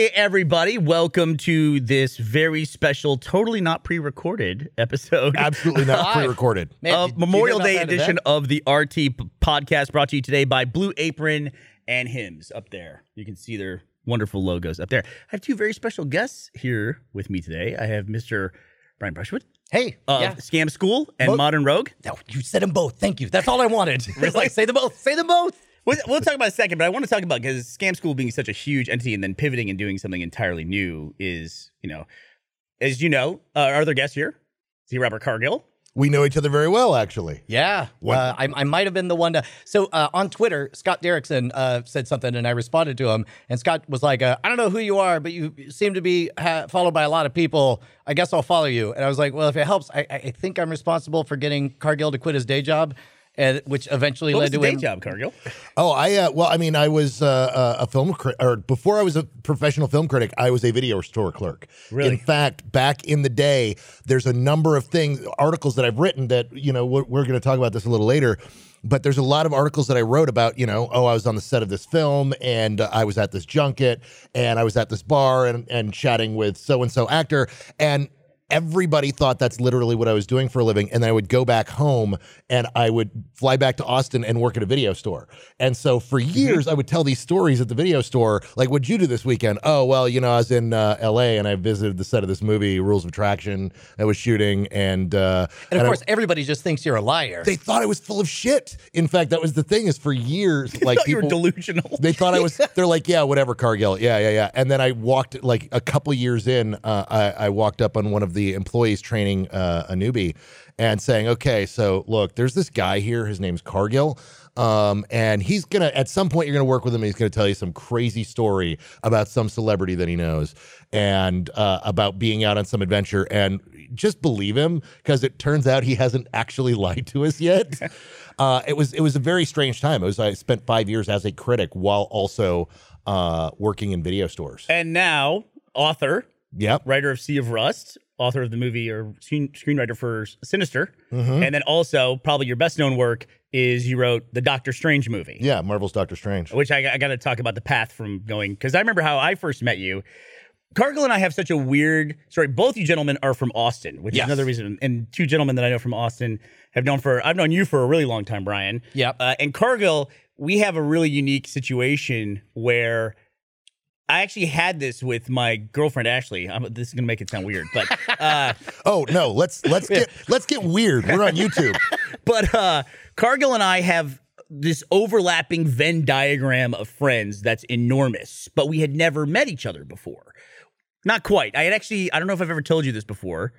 Hey, everybody. Welcome to this very special, totally not pre recorded episode Absolutely not pre-recorded. Man, of did you hear Memorial Day edition event? of the RT p- podcast brought to you today by Blue Apron and Hims up there. You can see their wonderful logos up there. I have two very special guests here with me today. I have Mr. Brian Brushwood Hey, of yeah. Scam School and Mo- Modern Rogue. No, you said them both. Thank you. That's all I wanted. It's like say them both. Say them both. We'll, we'll talk about a second, but I want to talk about because Scam School being such a huge entity and then pivoting and doing something entirely new is, you know, as you know, uh, our other guest here, is he Robert Cargill? We know each other very well, actually. Yeah, What- uh, I, I might have been the one to. So uh, on Twitter, Scott Derrickson uh, said something, and I responded to him. And Scott was like, uh, "I don't know who you are, but you seem to be ha- followed by a lot of people. I guess I'll follow you." And I was like, "Well, if it helps, I, I I think I'm responsible for getting Cargill to quit his day job." And, which eventually What led was the to day him. job, Cargill? Oh, I uh, well, I mean, I was uh, uh, a film critic, or before I was a professional film critic, I was a video store clerk. Really? In fact, back in the day, there's a number of things, articles that I've written that you know we're, we're going to talk about this a little later. But there's a lot of articles that I wrote about, you know, oh, I was on the set of this film, and uh, I was at this junket, and I was at this bar, and and chatting with so and so actor, and everybody thought that's literally what I was doing for a living. And then I would go back home and I would fly back to Austin and work at a video store. And so for years, I would tell these stories at the video store. Like, what'd you do this weekend? Oh, well, you know, I was in uh, LA and I visited the set of this movie, Rules of Attraction, I was shooting. And, uh, And of I- course, everybody just thinks you're a liar. they thought I was full of shit. In fact, that was the thing is for years, like You're people, delusional. they thought I was. They're like, yeah, whatever, Cargill. Yeah, yeah, yeah. And then I walked like a couple years in. Uh, I, I walked up on one of the employees training uh, a newbie and saying, okay, so look, there's this guy here. His name's Cargill. Um, and he's gonna at some point you're gonna work with him. And he's gonna tell you some crazy story about some celebrity that he knows and uh, about being out on some adventure. And just believe him because it turns out he hasn't actually lied to us yet. uh, it was it was a very strange time. It was I spent five years as a critic while also uh, working in video stores. And now, author, Yep. writer of Sea of Rust, author of the movie or screen, screenwriter for Sinister. Mhm. And then also, probably your best known work is you wrote the Doctor Strange movie. Yeah, Marvel's Doctor Strange. which I, I got to talk about the path from going because I remember how I first met you. Cargill and I have such a weird story. Both you gentlemen are from Austin, which Yes. is another reason. And two gentlemen that I know from Austin have known for I've known you for a really long time, Brian. Yeah. Uh, and Cargill, we have a really unique situation where I actually had this with my girlfriend Ashley. I'm, this is gonna make it sound weird, but uh, Oh no, let's let's get let's get weird. We're on YouTube. but uh Cargill and I have this overlapping Venn diagram of friends that's enormous, but we had never met each other before. Not quite. I had actually, I don't know if I've ever told you this before.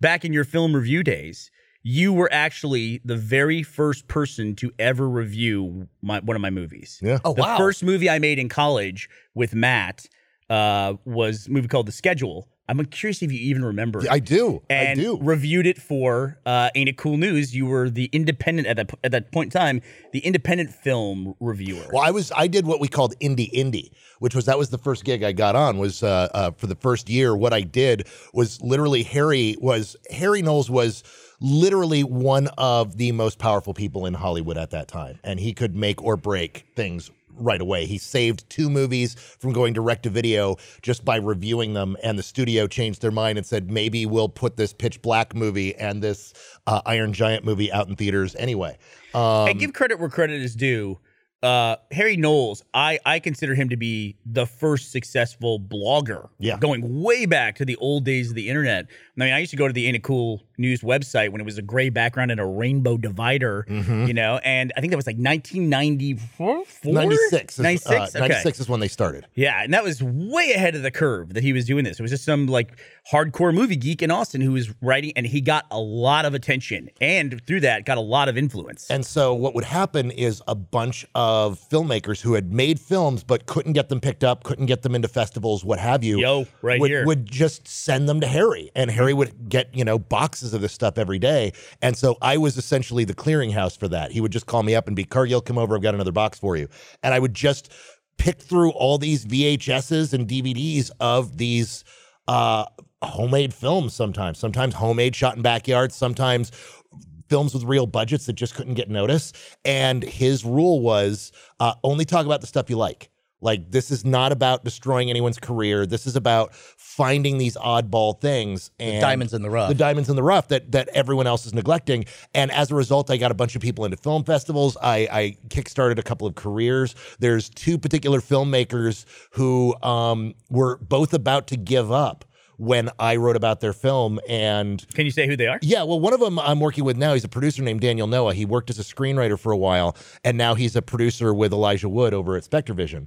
Back in your film review days, you were actually the very first person to ever review my, one of my movies. Yeah. oh The wow! first movie I made in college with Matt uh, was a movie called The Schedule. I'm curious if you even remember. I do. I do. reviewed it for uh, Ain't It Cool News. You were the independent at that at that point in time, the independent film reviewer. Well, I was I did what we called indie indie, which was that was the first gig I got on was uh, uh, for the first year. What I did was literally Harry was Harry Knowles was literally one of the most powerful people in Hollywood at that time, and he could make or break things right away. He saved two movies from going direct to video just by reviewing them, and the studio changed their mind and said maybe we'll put this Pitch Black movie and this uh, Iron Giant movie out in theaters anyway. Um, and give credit where credit is due. Uh, Harry Knowles, I I consider him to be the first successful blogger. Yeah. going way back to the old days of the internet. I mean, I used to go to the Ain't It Cool News website when it was a gray background and a rainbow divider. mhm. You know, and I think that was like 1994, 96. Is, 96? uh, Okay. 96 is when they started. Yeah, and that was way ahead of the curve that he was doing this. It was just some like hardcore movie geek in Austin who was writing, and he got a lot of attention, and through that got a lot of influence. And so what would happen is a bunch of filmmakers who had made films but couldn't get them picked up, couldn't get them into festivals, what have you. Yo, right would, here. would just send them to Harry, and Harry would get you know boxes of this stuff every day. And so I was essentially the clearinghouse for that. He would just call me up and be Cargill, come over, I've got another box for you, and I would just pick through all these VHSs and DVDs of these uh, homemade films. Sometimes, sometimes homemade, shot in backyards. Sometimes films with real budgets that just couldn't get noticed. And his rule was uh, only talk about the stuff you like. Like this is not about destroying anyone's career. This is about finding these oddball things and diamonds in the rough. The diamonds in the rough that that everyone else is neglecting. And as a result, I got a bunch of people into film festivals. I, I kickstarted a couple of careers. There's two particular filmmakers who um, were both about to give up when I wrote about their film and Can you say who they are? yeah, well, one of them I'm working with now. He's a producer named Daniel Noah. He worked as a screenwriter for a while, and now he's a producer with Elijah Wood over at SpectreVision.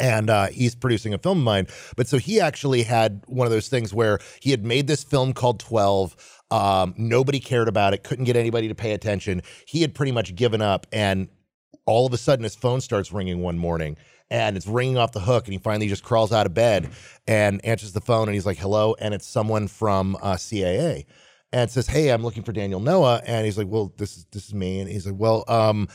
And uh, he's producing a film of mine. But so he actually had one of those things where he had made this film called 12. Um, nobody cared about it, couldn't get anybody to pay attention. He had pretty much given up. And all of a sudden, his phone starts ringing one morning and it's ringing off the hook. And he finally just crawls out of bed and answers the phone. And he's like, hello. And it's someone from uh, CAA and says, "Hey, I'm looking for Daniel Noah." And he's like, "Well, this is this is me." And he's like, "Well, um,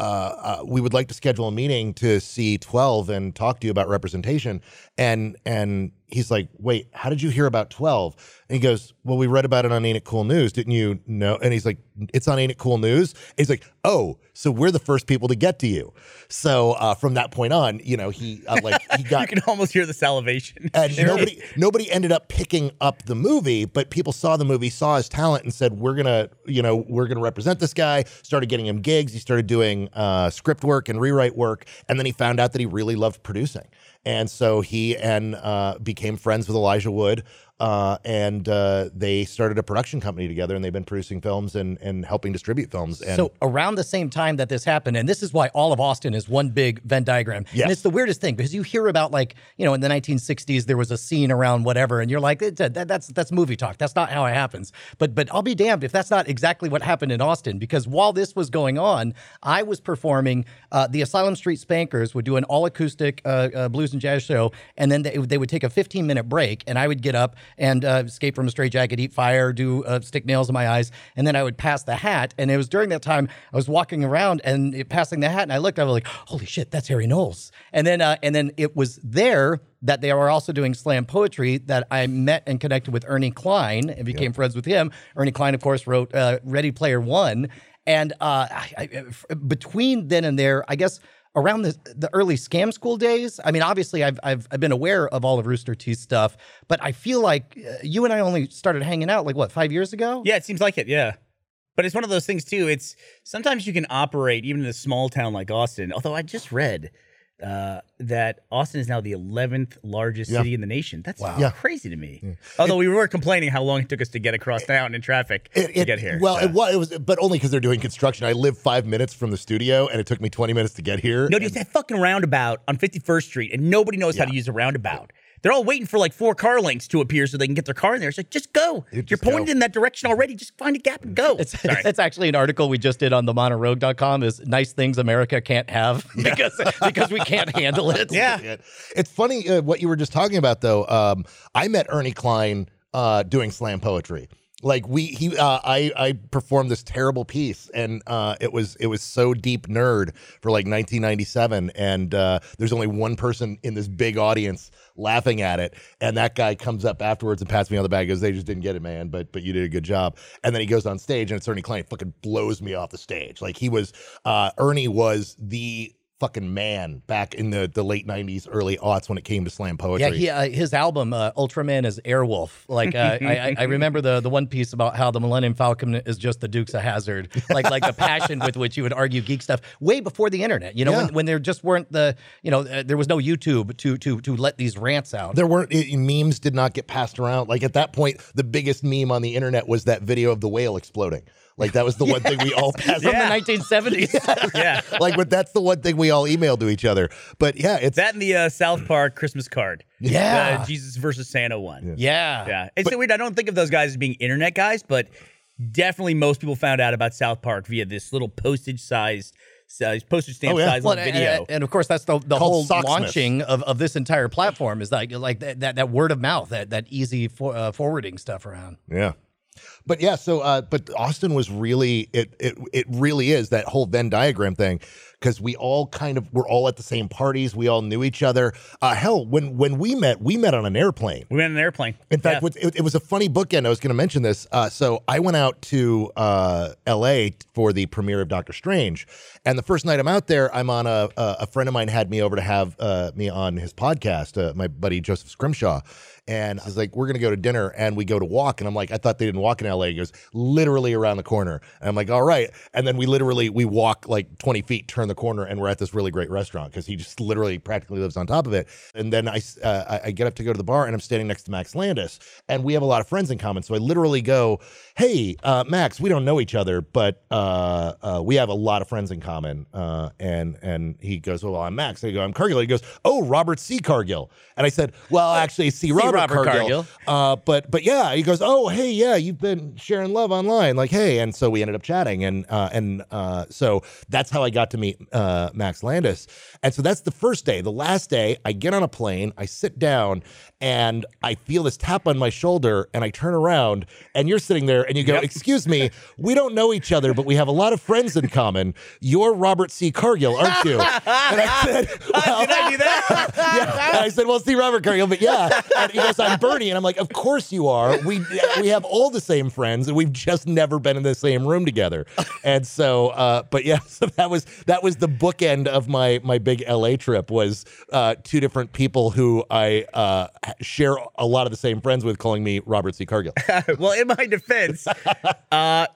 uh, uh, we would like to schedule a meeting to see 12 and talk to you about representation." And and he's like, "Wait, how did you hear about 12?" And he goes, "Well, we read about it on Ain't It Cool News, didn't you know?" And he's like, "It's on Ain't It Cool News." And he's like, "Oh, so we're the first people to get to you." So uh, from that point on, you know, he uh, like he got You can almost hear the salivation. and nobody nobody ended up picking up the movie but people saw the movie saw his talent and said we're gonna you know we're gonna represent this guy started getting him gigs he started doing uh, script work and rewrite work and then he found out that he really loved producing and so he and uh, became friends with elijah wood uh, and uh, they started a production company together and they've been producing films and, and helping distribute films and so around the same time that this happened, and this is why all of Austin is one big Venn diagram. Yes. And it's the weirdest thing because you hear about like you know in the 1960s there was a scene around whatever, and you're like "That- that- that's that's movie talk. That's not how it happens. But but I'll be damned if that's not exactly what happened in Austin because while this was going on, I was performing. Uh, the Asylum Street Spankers would do an all acoustic uh, uh, blues and jazz show, and then they, they would take a 15 minute break, and I would get up and uh, escape from a straight jacket, eat fire, do uh, stick nails in my eyes, and then I would pass the hat. And it was during that time I was walking around and it, passing the hat, and I looked, I was like, "Holy shit, that's Harry Knowles!" And then uh, and then it was there that they were also doing slam poetry that I met and connected with Ernie Cline and became friends with him. Ernie Cline, of course, wrote uh, Ready Player One, and uh, I, I, f- between then and there, I guess around the the early scam school days. I mean, obviously, I've I've, I've been aware of all of Rooster Teeth stuff, but I feel like uh, you and I only started hanging out like what five years ago. Yeah, it seems like it. Yeah. But it's one of those things too. It's sometimes you can operate even in a small town like Austin. Although I just read uh, that Austin is now the 11th largest city in the nation. That's Yeah. crazy to me. Although we were complaining how long it took us to get across town in traffic It- to get here. Well, So- it, was, it was, but only because they're doing construction. I live five minutes from the studio, and it took me 20 minutes to get here. No, dude, that fucking roundabout on 51st Street, and nobody knows how to use a roundabout. They're all waiting for like four car lengths to appear so they can get their car in there. It's like, just go. Dude, You're just go. pointed in that direction already. Just find a gap and go. It's, Sorry. it's actually an article we just did on the modernrogue.com is nice things America can't have because because we can't handle it. yeah. It's funny uh, what you were just talking about, though. Um, I met Ernie Cline uh, doing slam poetry. Like we, he, uh, I, I performed this terrible piece, and uh, it was it was so deep nerd for like 1997, and uh, there's only one person in this big audience laughing at it, and that guy comes up afterwards and pats me on the back, goes, "They just didn't get it, man, but but you did a good job." And then he goes on stage, and it's Ernie Cline, fucking blows me off the stage. Like he was, uh, Ernie was the fucking man back in the, the late 90s early aughts when it came to slam poetry Yeah, he, uh, his album uh, Ultraman is Airwolf. Like uh, I, I- I remember the the one piece about how the Millennium Falcon is just the Dukes of Hazzard. Like like the passion with which he would argue geek stuff way before the internet. You know, Yeah. when, when there just weren't the you know uh, there was no YouTube to to to let these rants out. there weren't it, memes did not get passed around like at that point the biggest meme on the internet was that video of the whale exploding like that was the one thing we all passed From Yeah. the 1970s. yeah. like but that's the one thing we all emailed to each other but yeah it's That in the uh, South Park Christmas card. Yeah. The Jesus versus Santa one. yeah. Yeah. It's so weird. I don't think of those guys as being internet guys, but definitely most people found out about South Park via this little postage size, size postage stamp Oh, yeah. size Well, little and, video. and- and of course, that's the, the whole Socksmith. launching of, of this entire platform is like like that, that, that word of mouth, that that easy for, uh, forwarding stuff around. yeah but yeah, so uh, but Austin was really it it it really is that whole Venn diagram thing because we all kind of were all at the same parties. We all knew each other. Uh, hell, when when we met, we met on an airplane. We met on an airplane. In fact, Yeah. it, it was a funny bookend. I was going to mention this. Uh, so I went out to uh, L.A. for the premiere of Doctor Strange, and the first night I'm out there, I'm on a a, a friend of mine had me over to have uh, me on his podcast. Uh, my buddy Joseph Scrimshaw. And I was like, we're gonna go to dinner, and we go to walk, and I'm like, I thought they didn't walk in LA. He goes, literally around the corner, and I'm like, all right. And then we literally we walk like 20 feet, turn the corner, and we're at this really great restaurant because he just literally practically lives on top of it. And then I uh, I- get up to go to the bar, and I'm standing next to Max Landis, and we have a lot of friends in common. So I literally go, hey, uh, Max, we don't know each other, but uh, uh, we have a lot of friends in common. Uh, and and he goes, well, I'm Max. I go, I'm Cargill. He goes, oh, Robert C. Cargill. And I said, well, actually, C. Robert, Robert Cargill. Cargill. Uh, but but yeah, he goes, oh hey yeah, you've been sharing love online, like hey, and so we ended up chatting, and uh, and uh, so that's how I got to meet uh, Max Landis, and so that's the first day. The last day, I get on a plane, I sit down, and I feel this tap on my shoulder, and I turn around, and you're sitting there, and you go, excuse me, we don't know each other, but we have a lot of friends in common. You're Robert C. Cargill, aren't you? And I said, well, Did I do that? yeah. And I said, "Well, see Robert Cargill, but yeah." And he goes, "I'm Burnie," and I'm like, "Of course you are. We we have all the same friends, and we've just never been in the same room together." And so, uh, but yeah, so that was that was the bookend of my my big LA trip was uh, two different people who I uh, share a lot of the same friends with, calling me Robert C. Cargill. well, in my defense, uh,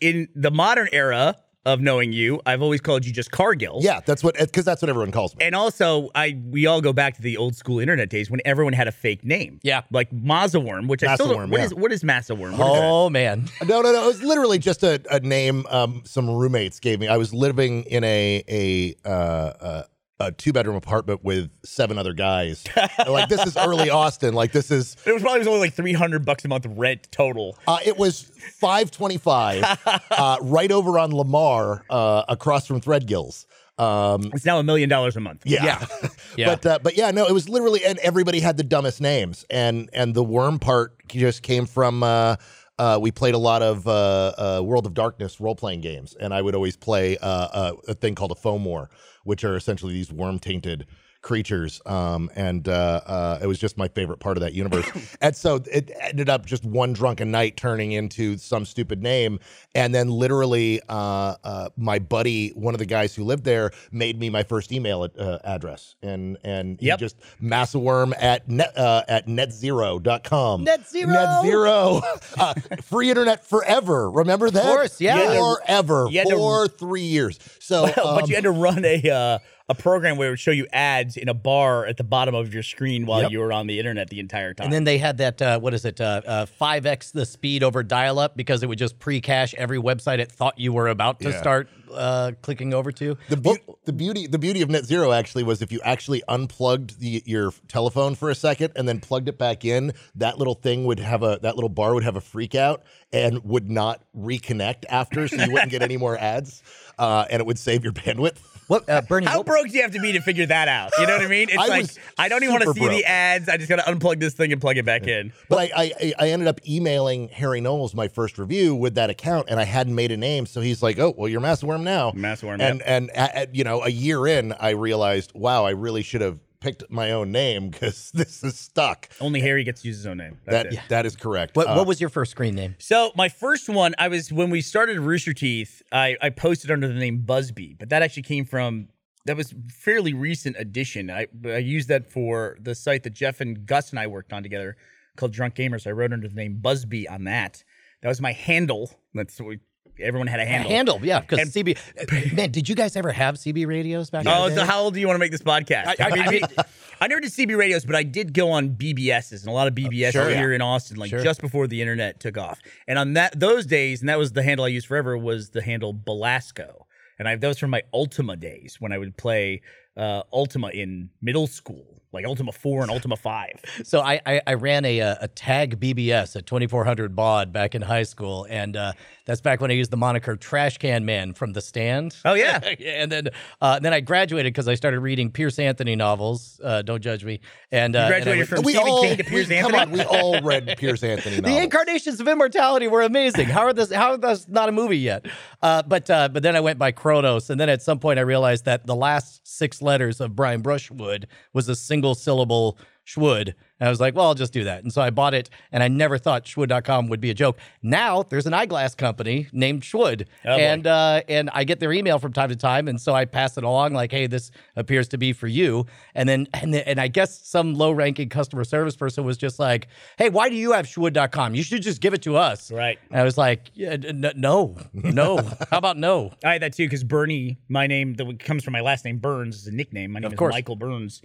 in the modern era of knowing you, I've always called you just Cargill. Yeah, that's what because that's what everyone calls me. And also, I we all go back to the old school internet days when everyone had a fake name. Yeah. like Massawyrm, which I still don't. Massawyrm, What yeah. is what is Massawyrm? What is that? Oh man. No, no, no. It was literally just a, a name um, some roommates gave me. I was living in a a uh, uh, a two bedroom apartment with seven other guys. And, like this is early Austin. Like this is It was probably only like three hundred bucks a month rent total. uh, it was five twenty five uh, right over on Lamar uh, across from Threadgill's. Um, It's now a million dollars a month. yeah. Yeah. but uh, but yeah, no, it was literally, and everybody had the dumbest names, and and the worm part just came from. Uh, uh, we played a lot of uh, uh, World of Darkness role playing games, and I would always play uh, uh, a thing called a Fomor, which are essentially these worm tainted creatures. Um, and uh, uh, it was just my favorite part of that universe. and so it ended up just one drunken night turning into some stupid name. And then literally, uh, uh, my buddy, one of the guys who lived there, made me my first email uh, address. And and he Yep. just massawyrm at net uh, at netzero.com. Net zero. Net zero. uh, free internet forever. Remember that? Of course, yeah. Forever. Had to- For three years. So, but um, you had to run a uh, a program where it would show you ads in a bar at the bottom of your screen while Yep. you were on the internet the entire time. And then they had that uh, what is it? uh, uh, Five x the speed over dial-up because it would just pre-cache every website it thought you were about to Yeah. start uh, clicking over to. The, beau- the beauty the beauty of net zero actually was if you actually unplugged the, your telephone for a second and then plugged it back in, that little thing would have a that little bar would have a freak out and would not reconnect after, so you wouldn't get any more ads, uh, and it would save your bandwidth. What uh, Burnie? How what- broke do you have to be to figure that out? You know what I mean? It's I like I don't even want to see broke. the ads. I just got to unplug this thing and plug it back in. But I, I I ended up emailing Harry Knowles my first review with that account, and I hadn't made a name, so he's like, "Oh, well, you're Massawyrm now." Massawyrm, and yep. and a- a- you know, a year in, I realized, wow, I really should have picked my own name because this is stuck. Only Harry gets to use his own name. That's That it. that is correct. what, Uh, what was your first screen name? So my first one, I was when we started Rooster Teeth, I, I posted under the name Busby, but that actually came from that was fairly recent addition. I I used that for the site that Jeff and Gus and I worked on together called Drunk Gamers. I wrote under the name Busby on that. That was my handle. That's what we, everyone had a handle. Handle, yeah, because CB. uh, Man, did you guys ever have CB radios back? Oh, in the so how old do you want to make this podcast? I, I- I mean, I never did CB radios, but I did go on BBSs and a lot of BBS sure, here yeah. in Austin, like Sure. just before the internet took off. And on that those days, and that was the handle I used forever, was the handle Belasco. And I that was from my Ultima days when I would play uh, Ultima in middle school, like Ultima Four and Ultima Five. So I, I, I ran a, uh, a tag BBS at 2400 baud back in high school, and uh, that's back when I used the moniker Trash Can Man from The Stand. Oh yeah, and then uh, then I graduated because I started reading Piers Anthony novels. Uh, don't judge me. And uh, You and I graduated was- from we Stephen all King to Piers we, Anthony. come on, we all read Piers Anthony the incarnations of immortality were amazing. How are this? How are this not a movie yet? Uh, but uh, but then I went by Kronos, and then at some point I realized that the last six letters of Brian Brushwood was a single syllable Shwood. And I was like, well, I'll just do that. And so I bought it, and I never thought Shwood.com would be a joke. Now there's an eyeglass company named Shwood, Oh, and uh, and I get their email from time to time, and so I pass it along like, hey, this appears to be for you. And then and then, and I guess some low-ranking customer service person was just like, hey, why do you have Shwood.com? You should just give it to us. right. And I was like, yeah, no, no. How about no? I had that too because Burnie, my name that comes from my last name Burns, is a nickname. My name is course. Michael Burns.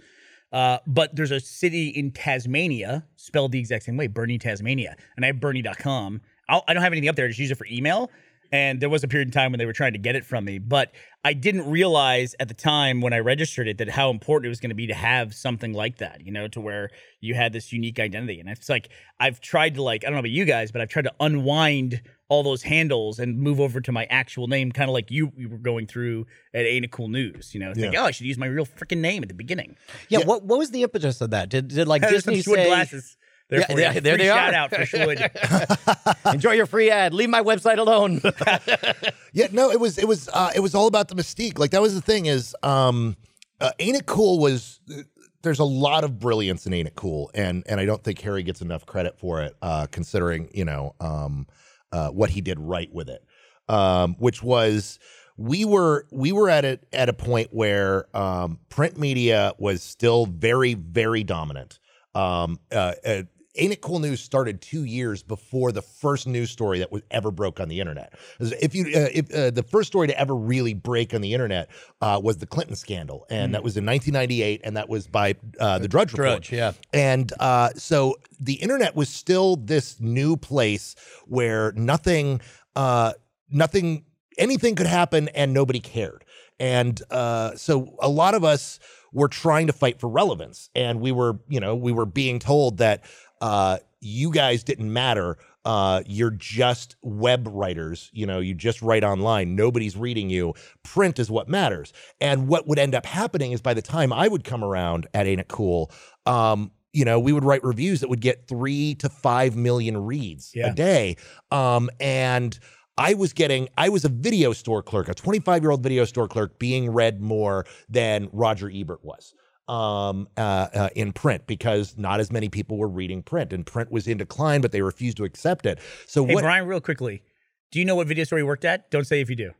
Uh, but there's a city in Tasmania spelled the exact same way, Burnie, Tasmania, and I have Burnie.com. I'll, I don't have anything up there. I just use it for email. And there was a period in time when they were trying to get it from me, but I didn't realize at the time when I registered it that how important it was going to be to have something like that, you know, to where you had this unique identity. And it's like I've tried to like I don't know about you guys, but I've tried to unwind all those handles and move over to my actual name, kind of like you, you were going through at Ain't It Cool News, you know, think, oh, I should use my real freaking name at the beginning. Yeah, What what was the impetus of that? Did did like Disney say, glasses. There, Yeah, for there- you. there Free they shout are. out for Shwood. enjoy your free ad, leave my website alone? Yeah, no, it was it was uh, it was all about the mystique. Like that was the thing is, um, uh, ain't it cool? Was there's a lot of brilliance in ain't it cool, and and I don't think Harry gets enough credit for it, uh, considering you know um, uh, what he did right with it, um, which was we were we were at it at a point where um, print media was still very very dominant. Um, uh, uh, Ain't It Cool News started two years before the first news story that was ever broke on the internet. If you, uh, if uh, the first story to ever really break on the internet uh, was the Clinton scandal, and that was in 1998, and that was by uh, the Drudge Report. Drudge, yeah. And uh, so the internet was still this new place where nothing, uh, nothing, anything could happen, and nobody cared. And uh, so a lot of us were trying to fight for relevance, and we were, you know, we were being told that uh, you guys didn't matter. Uh, you're just web writers. You know, you just write online. Nobody's reading you. Print is what matters. And what would end up happening is by the time I would come around at Ain't It Cool, um, you know, we would write reviews that would get three to five million reads Yeah. a day. Um, and I was getting, I was a video store clerk, a 25 year old video store clerk being read more than Roger Ebert was um, uh, uh, in print because not as many people were reading print and print was in decline, but they refused to accept it. So hey, what? Brian, real quickly, do you know what video store you worked at? Don't say if you do.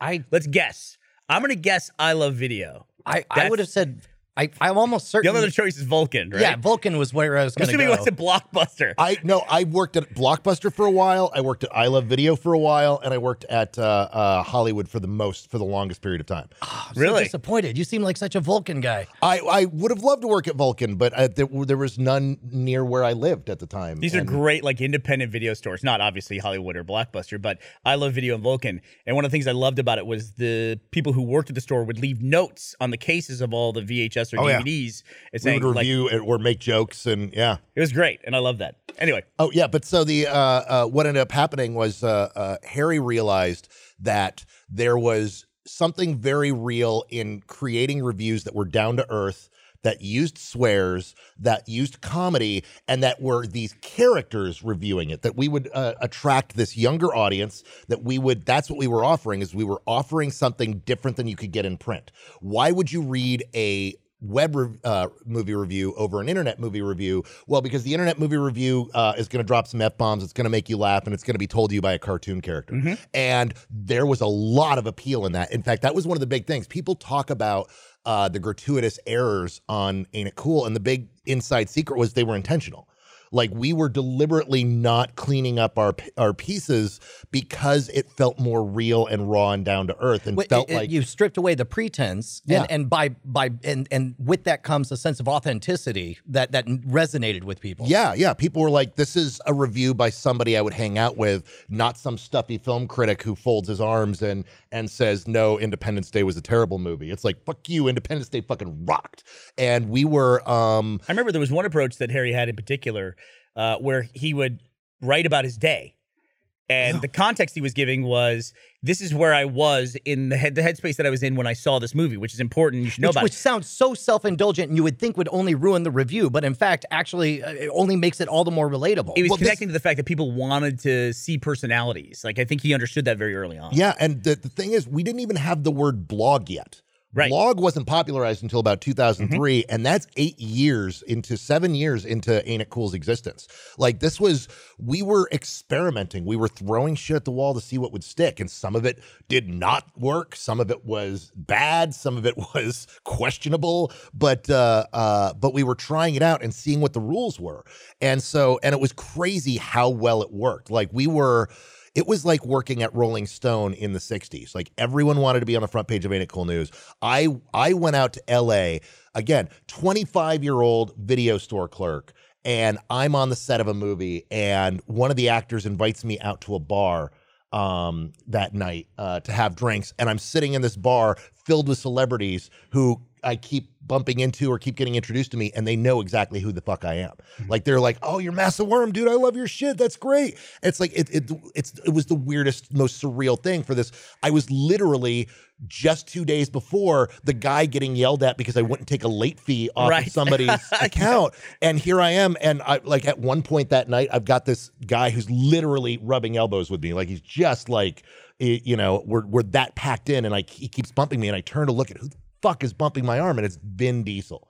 I Let's guess. I'm gonna guess I love video. I, I would have said I I'm almost certain. The other choice is Vulcan, right? Yeah, Vulcan was where I was I'm going to assuming go. it was a blockbuster. I no, I worked at Blockbuster for a while. I worked at I Love Video for a while, and I worked at uh, uh, Hollywood for the most for the longest period of time. I'm so Really? disappointed. You seem like such a Vulcan guy. I, I would have loved to work at Vulcan, but uh, there, there was none near where I lived at the time. These are great, like independent video stores. Not obviously Hollywood or Blockbuster, but I love Video and Vulcan. And one of the things I loved about it was the people who worked at the store would leave notes on the cases of all the VHS or Oh, yeah. DVDs. It's We saying would like review it or make jokes, and yeah. it was great, and I love that. Anyway, Oh yeah, but so the uh, uh, what ended up happening was uh, uh, Harry realized that there was something very real in creating reviews that were down to earth, that used swears, that used comedy, and that were these characters reviewing it. That we would uh, attract this younger audience. That we would. That's what we were offering. Is we were offering something different than you could get in print. Why would you read a web re- uh, movie review over an internet movie review? Well, because the internet movie review uh, is going to drop some f bombs, it's going to make you laugh, and it's going to be told to you by a cartoon character. And there was a lot of appeal in that. In fact, that was one of the big things. People talk about uh, the gratuitous errors on Ain't It Cool, and the big inside secret was they were intentional. Like we were deliberately not cleaning up our our pieces because it felt more real and raw and down to earth and Wait, felt it- it- like you stripped away the pretense, Yeah. and, and by by and and with that comes a sense of authenticity that that resonated with people. Yeah, yeah. People were like, this is a review by somebody I would hang out with, not some stuffy film critic who folds his arms and and says, no, Independence Day was a terrible movie. It's like, fuck you, Independence Day fucking rocked. And we were um I remember there was one approach that Harry had in particular uh, where he would write about his day. And the context he was giving was this is where I was in the head the headspace that I was in when I saw this movie, which is important. You should know Which, about which it. sounds so self-indulgent, and you would think would only ruin the review, but in fact, actually, uh, it only makes it all the more relatable. It was Well, this- connecting to the fact that people wanted to see personalities. Like I think he understood that very early on. Yeah, and the, the thing is, we didn't even have the word blog yet. Right. Blog wasn't popularized until about 2003, and that's eight years into seven years into Ain't It Cool's existence. Like, this was, we were experimenting. We were throwing shit at the wall to see what would stick, and some of it did not work. Some of it was bad. Some of it was questionable, but, uh, uh, but we were trying it out and seeing what the rules were. And so, and it was crazy how well it worked. Like, we were, it was like working at Rolling Stone in the 60s. Like everyone wanted to be on the front page of Ain't It Cool News. I I went out to LA, again, 25-year-old video store clerk, and I'm on the set of a movie, and one of the actors invites me out to a bar um that night uh to have drinks and I'm sitting in this bar filled with celebrities who I keep bumping into or keep getting introduced to me and they know exactly who the fuck I am. Mm-hmm. Like they're like, "Oh, you're Massawyrm, dude. I love your shit. That's great." It's like it it it's it was the weirdest most surreal thing for this. I was literally just 2 days before the guy getting yelled at because I wouldn't take a late fee off Right. of somebody's account and here I am and I like at one point that night I've got this guy who's literally rubbing elbows with me like he's just like y- you know we're we're that packed in and like he keeps bumping me and I turn to look at who the fuck is bumping my arm? And it's Vin Diesel.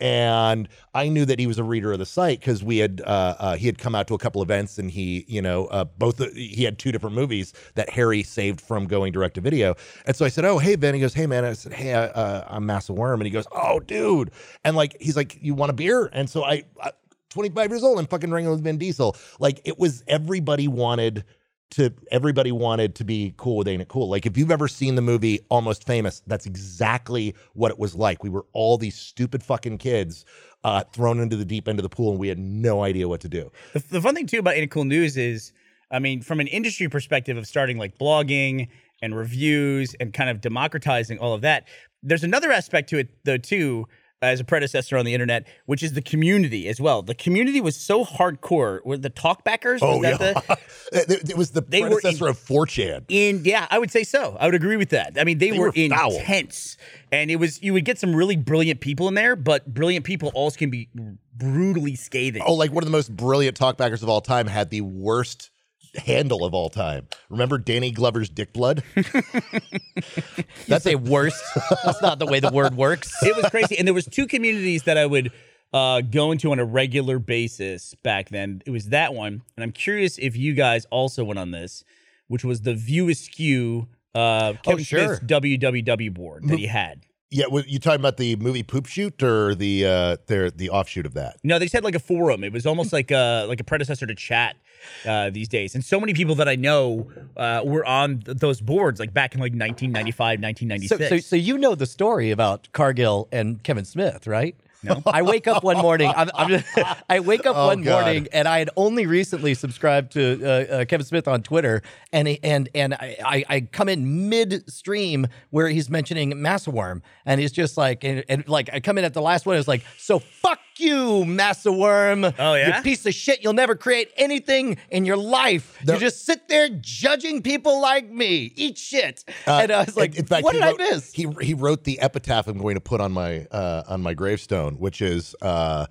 And I knew that he was a reader of the site because we had uh, uh, he had come out to a couple events and he you know uh, both he had two different movies that Harry saved from going direct to video. And so I said oh hey Ben he goes hey man. I said hey uh, uh, I'm Massawyrm. And he goes oh dude. And like he's like you want a beer? And so I, I 25 years old I'm fucking ringing with Vin Diesel. Like it was everybody wanted to everybody wanted to be cool with Ain't It Cool. Like if you've ever seen the movie Almost Famous, that's exactly what it was like. We were all these stupid fucking kids uh, thrown into the deep end of the pool, and we had no idea what to do. The, the fun thing too about Ain't It Cool News is, I mean, from an industry perspective of starting like blogging and reviews and kind of democratizing all of that, there's another aspect to it though too, Uh, as a predecessor on the internet, which is the community as well. The community was so hardcore. Were the talkbackers? Oh, was that the, it, it was the They were predecessor of 4chan. in yeah, I would say so. I would agree with that. I mean, they, They were, were intense, and it was you would get some really brilliant people in there, but brilliant people also can be brutally scathing. Oh, like one of the most brilliant talkbackers of all time had the worst handle of all time. Remember Danny Glover's dick blood? That's a worst. That's not the way the word works. it was crazy. And there was two communities that I would uh, go into on a regular basis back then. It was that one, and I'm curious if you guys also went on this, which was the View Askew uh, Kevin sure. Smith's WWW board that he had. yeah, well, you talking about the movie Poop Shoot or the uh their the offshoot of that? No, they just had like a forum. It was almost like a like a predecessor to chat uh, these days. And so many people that I know uh, were on th- those boards like back in like 1995, So, 1996. so, so you know the story about Cargill and Kevin Smith, right? No. I wake up one morning. I'm, I'm just, I wake up Oh, one God. morning, and I had only recently subscribed to uh, uh, Kevin Smith on Twitter, and he- and and I, I, I come in midstream where he's mentioning Massawyrm, and he's just like, and, and like I come in at the last one, it's like, so fuck you, Massawyrm. Oh, yeah? you piece of shit. You'll never create anything in your life. The- you just sit there judging people like me. Eat shit. and I was like, Uh, in fact, what he did wrote, I miss? He he wrote the epitaph I'm going to put on my uh, on my gravestone, which is uh,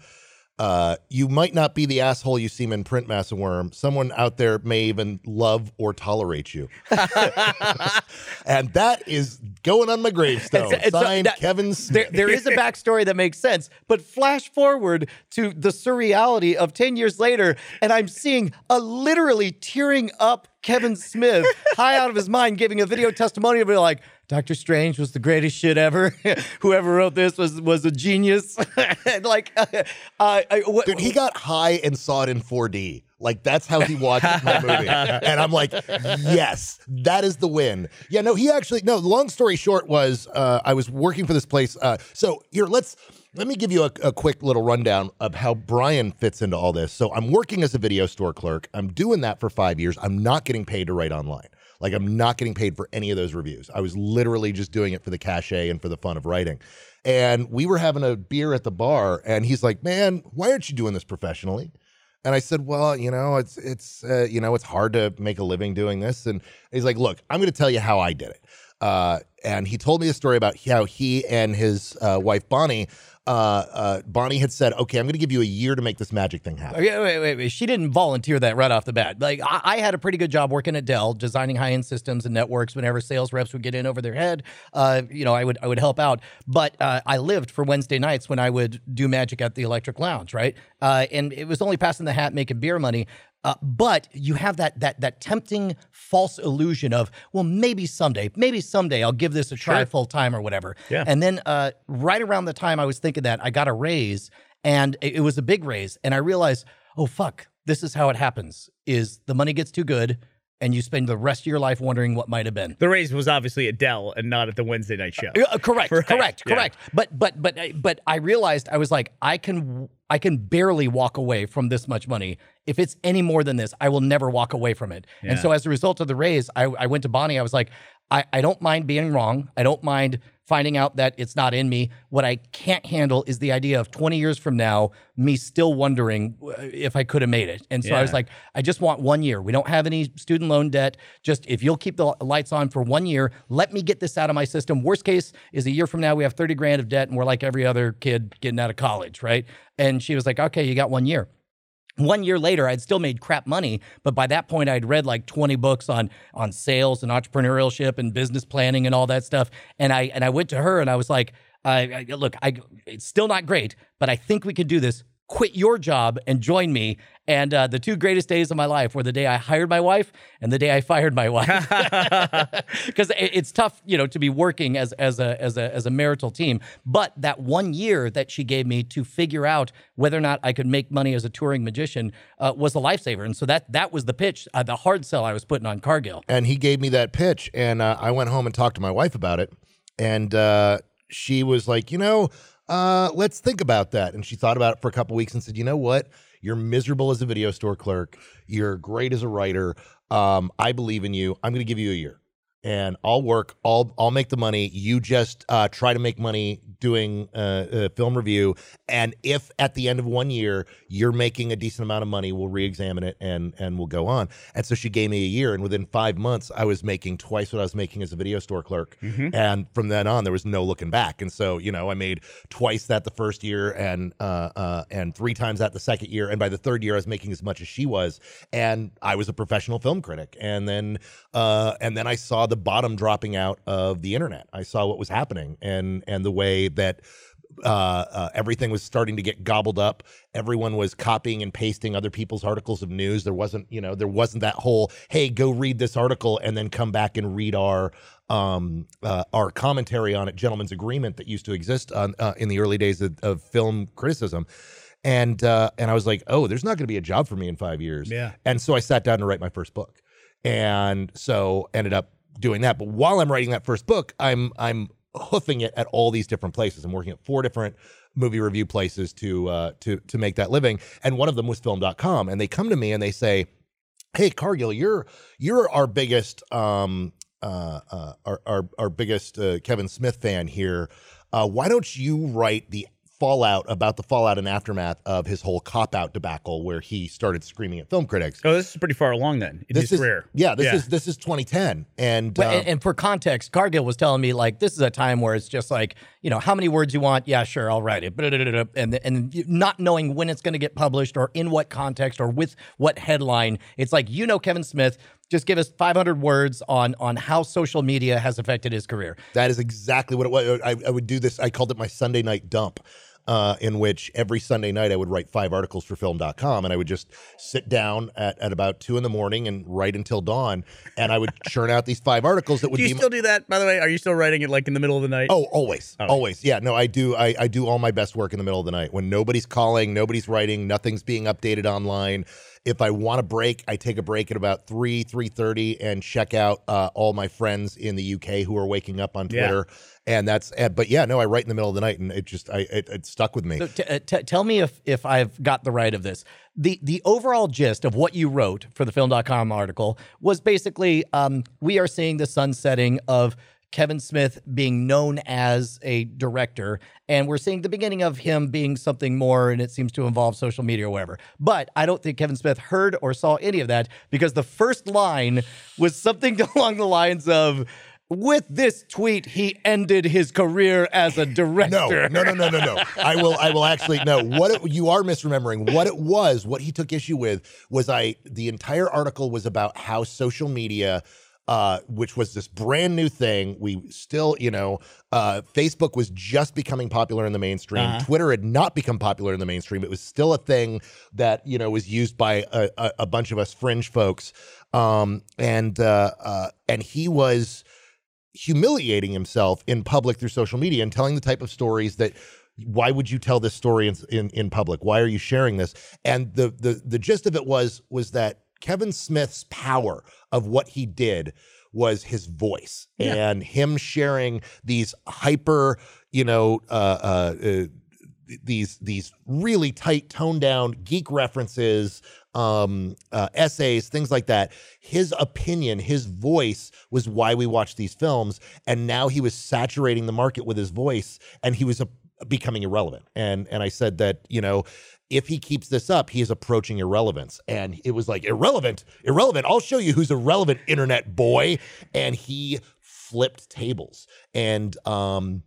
uh, you might not be the asshole you seem in print, Massawyrm. Someone out there may even love or tolerate you, and that is going on my gravestone. It's- it's Signed, that- Kevin There, Smith. there is a backstory that makes sense, but flash forward to the surreality of 10 years later, and I'm seeing a literally tearing up Kevin Smith, high out of his mind, giving a video testimonial, be like, Doctor Strange was the greatest shit ever. Whoever wrote this was was a genius. Like, uh, uh, I- what- Dude, he got high and saw it in 4D. Like that's how he watched my movie, and I'm like, yes, that is the win. Yeah, no, he actually no. Long story short was uh, I was working for this place. Uh, so here, let's let me give you a, a quick little rundown of how Brian fits into all this. So I'm working as a video store clerk. I'm doing that for five years. I'm not getting paid to write online. Like I'm not getting paid for any of those reviews. I was literally just doing it for the cachet and for the fun of writing. And we were having a beer at the bar, and he's like, "Man, why aren't you doing this professionally?" And I said, "Well, you know, it's it's uh, you know, it's hard to make a living doing this." And he's like, "Look, I'm going to tell you how I did it." Uh, and he told me a story about how he and his uh, wife Bonnie, uh, uh, Bonnie had said, "Okay, I'm going to give you a year to make this magic thing happen." Okay, wait, wait, wait. She didn't volunteer that right off the bat. Like I, I had a pretty good job working at Dell, designing high-end systems and networks. Whenever sales reps would get in over their head, uh, you know, I would I would help out. But uh, I lived for Wednesday nights when I would do magic at the Electric Lounge, right? And it was only passing the hat, making beer money. Uh, but you have that that that tempting false illusion of well maybe someday maybe someday I'll give this a try full time or whatever. Yeah. And then uh, right around the time I was thinking that I got a raise and it, it was a big raise and I realized oh fuck this is how it happens is the money gets too good and you spend the rest of your life wondering what might have been. The raise was obviously at Dell and not at the Wednesday night show. Uh, correct, correct, yeah. correct. But but but I- but I realized I was like I can I can barely walk away from this much money. If it's any more than this, I will never walk away from it. And so as a result of the raise, I, I went to Bonnie. I was like, I, I don't mind being wrong. I don't mind finding out that it's not in me. What I can't handle is the idea of 20 years from now, me still wondering uh, if I could have made it. And so I was like, I just want one year. We don't have any student loan debt. Just if you'll keep the lights on for one year, let me get this out of my system. Worst case is a year from now, we have 30 grand of debt and we're like every other kid getting out of college, right? And she was like, okay, you got one year. One year later, I'd still made crap money, but by that point, I'd read like 20 books on on sales and entrepreneurship and business planning and all that stuff. And I and I went to her and I was like, I, I, "Look, I it's still not great, but I think we could do this. Quit your job and join me." And uh, the two greatest days of my life were the day I hired my wife and the day I fired my wife, because it's tough, you know, to be working as as a as a as a marital team. But that one year that she gave me to figure out whether or not I could make money as a touring magician uh, was a lifesaver. And so that that was the pitch, uh, the hard sell I was putting on Cargill. and he gave me that pitch and uh, i went home and talked to my wife about it and uh, she was like you know uh, let's think about that. And she thought about it for a couple weeks and said you know what? You're miserable as a video store clerk. You're great as a writer. Um, i believe in you. I'm going to give you a year and I'll work. I'll I'll make the money. You just uh, try to make money doing uh, a film review. And if at the end of one year you're making a decent amount of money, we'll re-examine it and and we'll go on. And so she gave me a year, and within five months, I was making twice what I was making as a video store clerk. And from then on, there was no looking back. And so you know, I made twice that the first year, and uh, uh, and three times that the second year. And by the third year, I was making as much as she was. And I was a professional film critic. And then uh, and then I saw the bottom dropping out of the internet. I saw what was happening and and the way that uh, uh, everything was starting to get gobbled up. Everyone was copying and pasting other people's articles of news. There wasn't, you know, there wasn't that whole, hey, go read this article and then come back and read our um, uh, our commentary on it, gentleman's agreement that used to exist on, uh, in the early days of, of film criticism. And uh, and I was like, oh, there's not going to be a job for me in five years. Yeah. And so I sat down to write my first book, and so ended up doing that. But while I'm writing that first book, I'm I'm hoofing it at all these different places. I'm working at four different movie review places to uh, to to make that living, and one of them was Film.com. And they come to me and they say, "Hey, Cargill, you're you're our biggest um uh, uh our our our biggest uh, Kevin Smith fan here. Uh, why don't you write the fallout about the fallout and aftermath of his whole cop out debacle where he started screaming at film critics?" Oh, this is pretty far along then in This his is career. yeah, this is this is 2010, and But, uh, and, um, and for context, Cargill was telling me like this is a time where it's just like you know how many words you want. Yeah, sure, I'll write it. Uh, uh, uh, and and not knowing when it's going to get published or in what context or with what headline. It's like you know Kevin Smith. Just give us 500 words on on how social media has affected his career. That is exactly what it was. I, I would do this. I called it my Sunday night dump. Uh, in which every Sunday night I would write five articles for film.com and I would just sit down at, at about two in the morning and write until dawn. And I would churn out these five articles that would Do you be. still do that, by the way? Are you still writing it like in the middle of the night? Oh, always, always. Yeah, no, I do. I, I do all my best work in the middle of the night when nobody's calling, nobody's writing, nothing's being updated online. If I want a break, I take a break at about three, three thirty, and check out uh, all my friends in the UK who are waking up on Yeah. Twitter. And that's, uh, but yeah, no, I write in the middle of the night, and it just, I, it, it stuck with me. So t- uh, t- tell me if if I've got the right of this. The the overall gist of what you wrote for the film.com article was basically um, we are seeing the sunsetting of Kevin Smith being known as a director, and we're seeing the beginning of him being something more, and it seems to involve social media or whatever. But I don't think Kevin Smith heard or saw any of that because the first line was something along the lines of. With this tweet, he ended his career as a No, director. no, no, no, no, no. I will, I will actually no. What it, you are misremembering. What it was, what he took issue with was I. The entire article was about how social media. Uh, which was this brand new thing. We still, you know, uh, Facebook was just becoming popular in the mainstream. Uh-huh. Twitter had not become popular in the mainstream. It was still a thing that you know was used by a, a, a bunch of us fringe folks. Um, and uh, uh, and he was humiliating himself in public through social media and telling the type of stories that why would you tell this story in, in, in public why are you sharing this and the, the the gist of it was was that kevin smith's power of what he did was his voice and him sharing these hyper you know uh, uh, uh these these really tight toned down geek references um uh, essays things like that. His opinion his voice was why we watched these films and now he was saturating the market with his voice and he was a, becoming irrelevant. And and i said that you know if he keeps this up he is approaching irrelevance. And it was like irrelevant irrelevant. I'll show you who's irrelevant internet boy. And he flipped tables. And um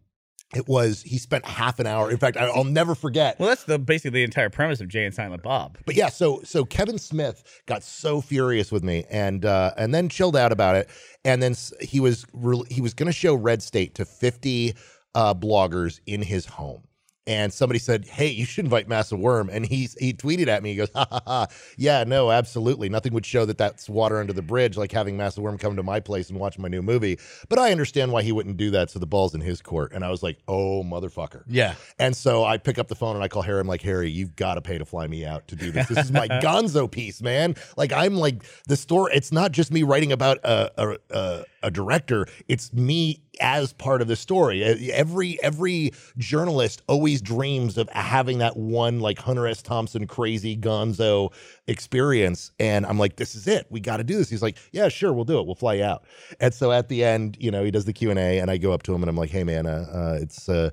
it was he spent half an hour. In fact I, i'll never forget. Well, that's the basically the entire premise of Jay and Silent Bob. but yeah, so so Kevin Smith got so furious with me, and uh, and then chilled out about it, and then he was re- he was going to show Red State to fifty uh, bloggers in his home. And somebody said, "Hey, you should invite Massawyrm." And he he tweeted at me. He goes, "Ha ha ha! Yeah, no, absolutely. Nothing would show that that's water under the bridge, like having Massawyrm come to my place and watch my new movie. But I understand why he wouldn't do that. So the ball's in his court." And I was like, "Oh, motherfucker!" Yeah. And so I pick up the phone and I call Harry. I'm like, Harry, you've got to pay to fly me out to do this. This is my gonzo piece, man. Like I'm like the story. It's not just me writing about a a, a, a director. It's me as part of the story. E- Every every journalist always dreams of having that one like Hunter S. Thompson crazy gonzo experience. And I'm like, this is it. We got to do this. He's like, yeah, sure, we'll do it. We'll fly out. And so at the end, you know, he does the Q and A, and I go up to him and I'm like, hey man, uh, uh, it's. Uh,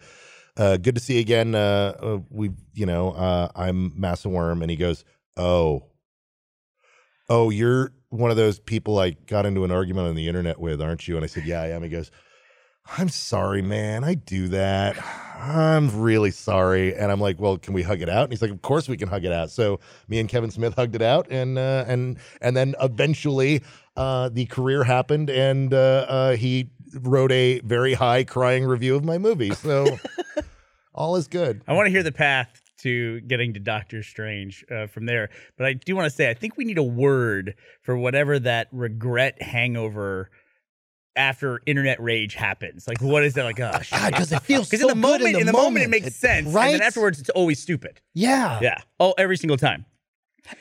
uh, good to see you again. Uh, uh, we, you know, uh, I'm Massawyrm, and he goes, "Oh, oh, you're one of those people I got into an argument on the internet with, aren't you?" And I said, "Yeah, I am." He goes, "I'm sorry, man. I do that. I'm really sorry." And I'm like, "Well, can we hug it out?" And he's like, "Of course we can hug it out." So me and Kevin Smith hugged it out, and uh, and and then eventually uh, the career happened, and uh, uh, he wrote a very high crying review of my movie. So all is good. I want to hear the path to getting to Doctor Strange uh, from there, but I do want to say I think we need a word for whatever that regret hangover after internet rage happens. Like, what is that? Like, oh, God, because it feels Because so in the moment, in the, moment, it makes sense, and right? then afterwards, it's always stupid. Yeah. Yeah. Oh, every single time.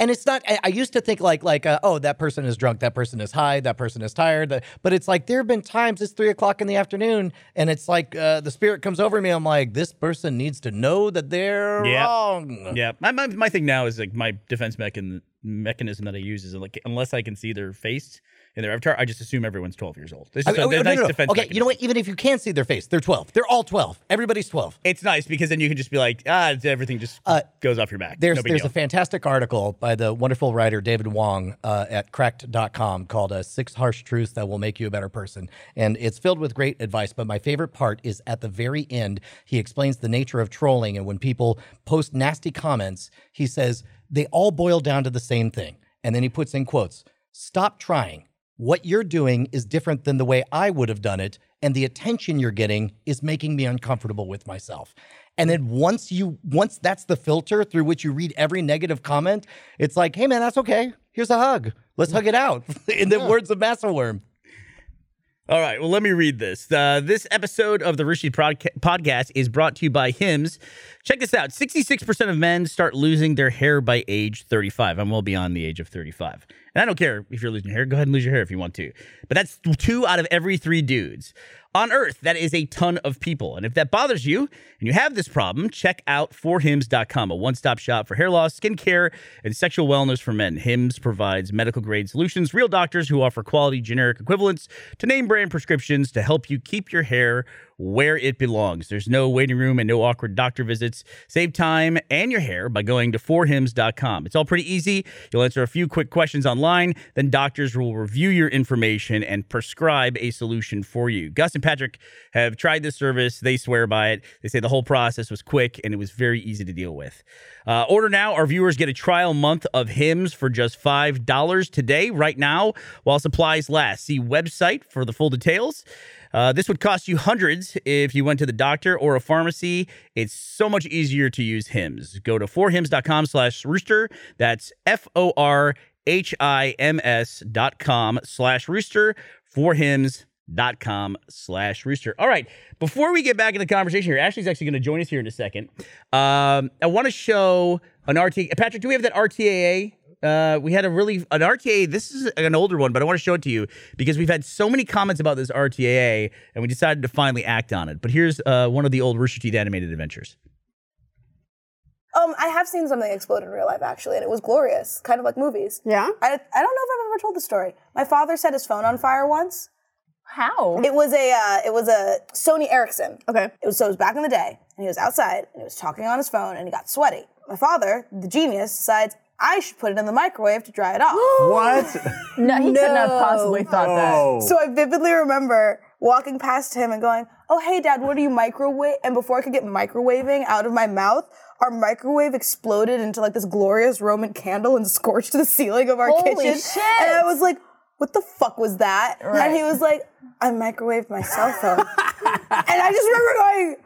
And it's not. I, I used to think like like uh, oh that person is drunk, that person is high, that person is tired. that- But it's like there have been times it's three o'clock in the afternoon, and it's like uh, the spirit comes over me. I'm like, this person needs to know that they're Yeah. wrong. Yeah. My, my my thing now is like my defense mechan- mechanism that I use is like unless I can see their face in their avatar, I just assume everyone's 12 years old. It's I mean, a, oh, no, nice no, no. defense. Okay, you know what? Even if you can't see their face, they're 12. They're all 12. Everybody's 12. It's nice because then you can just be like, ah, everything just Uh, goes off your back. There's no there's deal. a fantastic article by the wonderful writer David Wong uh, at cracked.com called uh, Six Harsh Truths That Will Make You a Better Person. And it's filled with great advice. But my favorite part is at the very end, he explains the nature of trolling. And when people post nasty comments, he says they all boil down to the same thing. And then he puts in quotes Stop trying. What you're doing is different than the way I would have done it. And the attention you're getting is making me uncomfortable with myself. And then once you once that's the filter through which you read every negative comment, it's like, hey man, that's okay. Here's a hug. Let's hug it out. In the words of Massawyrm. All right, well, let me read this. Uh, this episode of the Rishi Podca- podcast is brought to you by Hims. Check this out 66% of men start losing their hair by age 35. I'm well beyond the age of 35. And I don't care if you're losing your hair, go ahead and lose your hair if you want to. But that's two out of every three dudes. On Earth, that is a ton of people. And if that bothers you and you have this problem, check out forhims.com, a one stop shop for hair loss, skincare, and sexual wellness for men. Hims provides medical grade solutions, real doctors who offer quality generic equivalents to name brand prescriptions to help you keep your hair where it belongs. There's no waiting room and no awkward doctor visits. Save time and your hair by going to forhims.com. It's all pretty easy. You'll answer a few quick questions online, then doctors will review your information and prescribe a solution for you. Gus and Patrick have tried this service. They swear by it. They say the whole process was quick and it was very easy to deal with. Uh, order now. Our viewers get a trial month of Hims for just $5 today, right now, while supplies last. See website for the full details. Uh, this would cost you hundreds if you went to the doctor or a pharmacy. It's so much easier to use Hims. Go to forhims.com slash rooster. That's F O R H I M S dot com slash rooster. Forhims.com slash rooster. All right. Before we get back into the conversation here, Ashley's actually going to join us here in a second. Um, I want to show an RTA. Patrick, do we have that RTAA? Uh, we had a really an RTA. This is an older one, but I want to show it to you because we've had so many comments about this RTAA, and we decided to finally act on it. But here's uh, one of the old Rooster Teeth animated adventures. Um, I have seen something explode in real life actually, and it was glorious, kind of like movies. Yeah? I, I don't know if I've ever told the story. My father set his phone on fire once. How? It was a uh, it was a Sony Ericsson. Okay. It was so it was back in the day, and he was outside and he was talking on his phone, and he got sweaty. My father, the genius, decides I should put it in the microwave to dry it off. What? No, he couldn't have possibly thought that. So I vividly remember walking past him and going, "Oh, hey, Dad, what are you microwave?" And before I could get microwaving out of my mouth, our microwave exploded into like this glorious Roman candle and scorched the ceiling of our Holy kitchen. shit. And I was like, "What the fuck was that?" Right. And he was like, "I microwaved my cell phone." and I just remember going,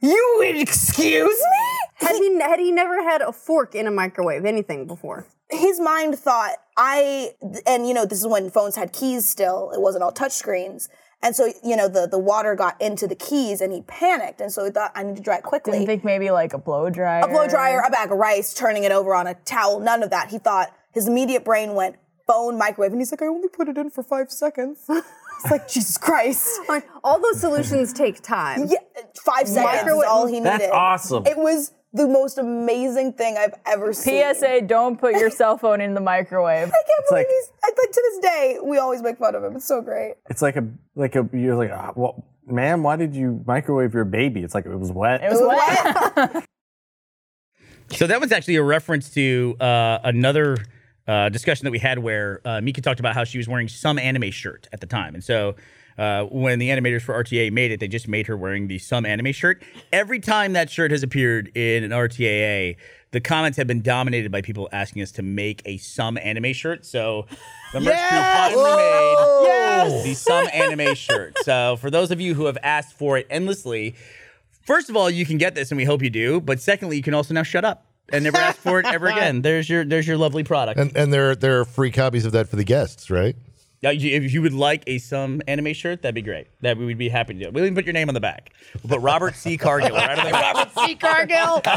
"You would excuse me?" Had he had he never had a fork in a microwave, anything before? his mind thought I and you know this is when phones had keys still it wasn't all touch screens and so you know the the water got into the keys and he panicked and so he thought I need to dry it quickly Didn't think maybe like a blow dryer. a blow dryer a bag of rice turning it over on a towel none of that he thought his immediate brain went phone microwave and he's like I only put it in for five seconds it's like Jesus Christ Like, all those solutions take time. yeah five seconds is Microwave- all he needed That's awesome. it was the most amazing thing I've ever seen PSA: Don't put your cell phone in the microwave. I can't believe like- he's I, like to this day we always make fun of him. It's so great. It's like a like a you're like, ah, well, ma'am, why did you microwave your baby? It's like it was wet. It was wet. So that was actually a reference to uh, another uh, discussion that we had where uh, Mika talked about how she was wearing some anime shirt at the time, and so. Uh, when the animators for RTA made it, they just made her wearing the some anime shirt. Every time that shirt has appeared in an RTAA, the comments have been dominated by people asking us to make a some anime shirt. So the merch crew finally made the some anime shirt. So for those of you who have asked for it endlessly, First of all, you can get this, and we hope you do. But secondly, you can also now shut up and never ask for it ever again. There's your there's your lovely product. And and there there are free copies of that for the guests, right? Now, if you would like a some anime shirt, that'd be great. That we would be happy to do. We'll even put your name on the back. We'll put Robert C. Cargill right on the back. Robert C. Cargill.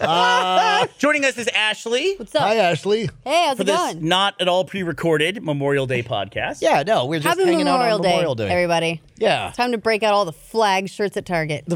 Uh, Joining us is Ashley What's up? Hi, Ashley. hey, how's for it this going? not at all pre-recorded Memorial Day podcast. yeah, no, we're just Happy hanging Memorial out on Day, Memorial Day. everybody. Yeah. Time to break out all the flag shirts at Target.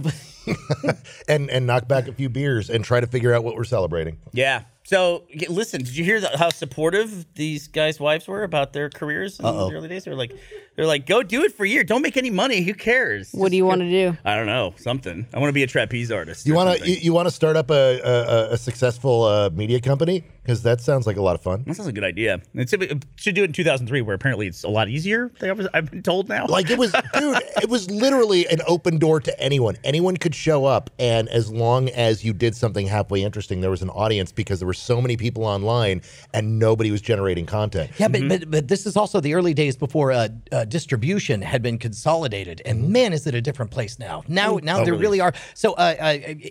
And and knock back a few beers and try to figure out what we're celebrating. Yeah. So listen, did you hear the, how supportive these guys' wives were about their careers in the early days? They were like, they're like, go do it for a year. Don't make any money. Who cares? What do you want to do? I don't know. Something. I want to be a trapeze artist. You want to you, you want to start up a a, a successful uh, media company because that sounds like a lot of fun. That sounds like a good idea. It should, it should do it in 2003, where apparently it's a lot easier. I was, I've been told now. Like it was, dude. It was literally an open door to anyone. Anyone could show up, and as long as you did something halfway interesting, there was an audience because there were so many people online and nobody was generating content. Yeah, but, but but this is also the early days before uh, uh, distribution had been consolidated, and man, is it a different place now. Now, now there Totally. really are. So, uh, uh,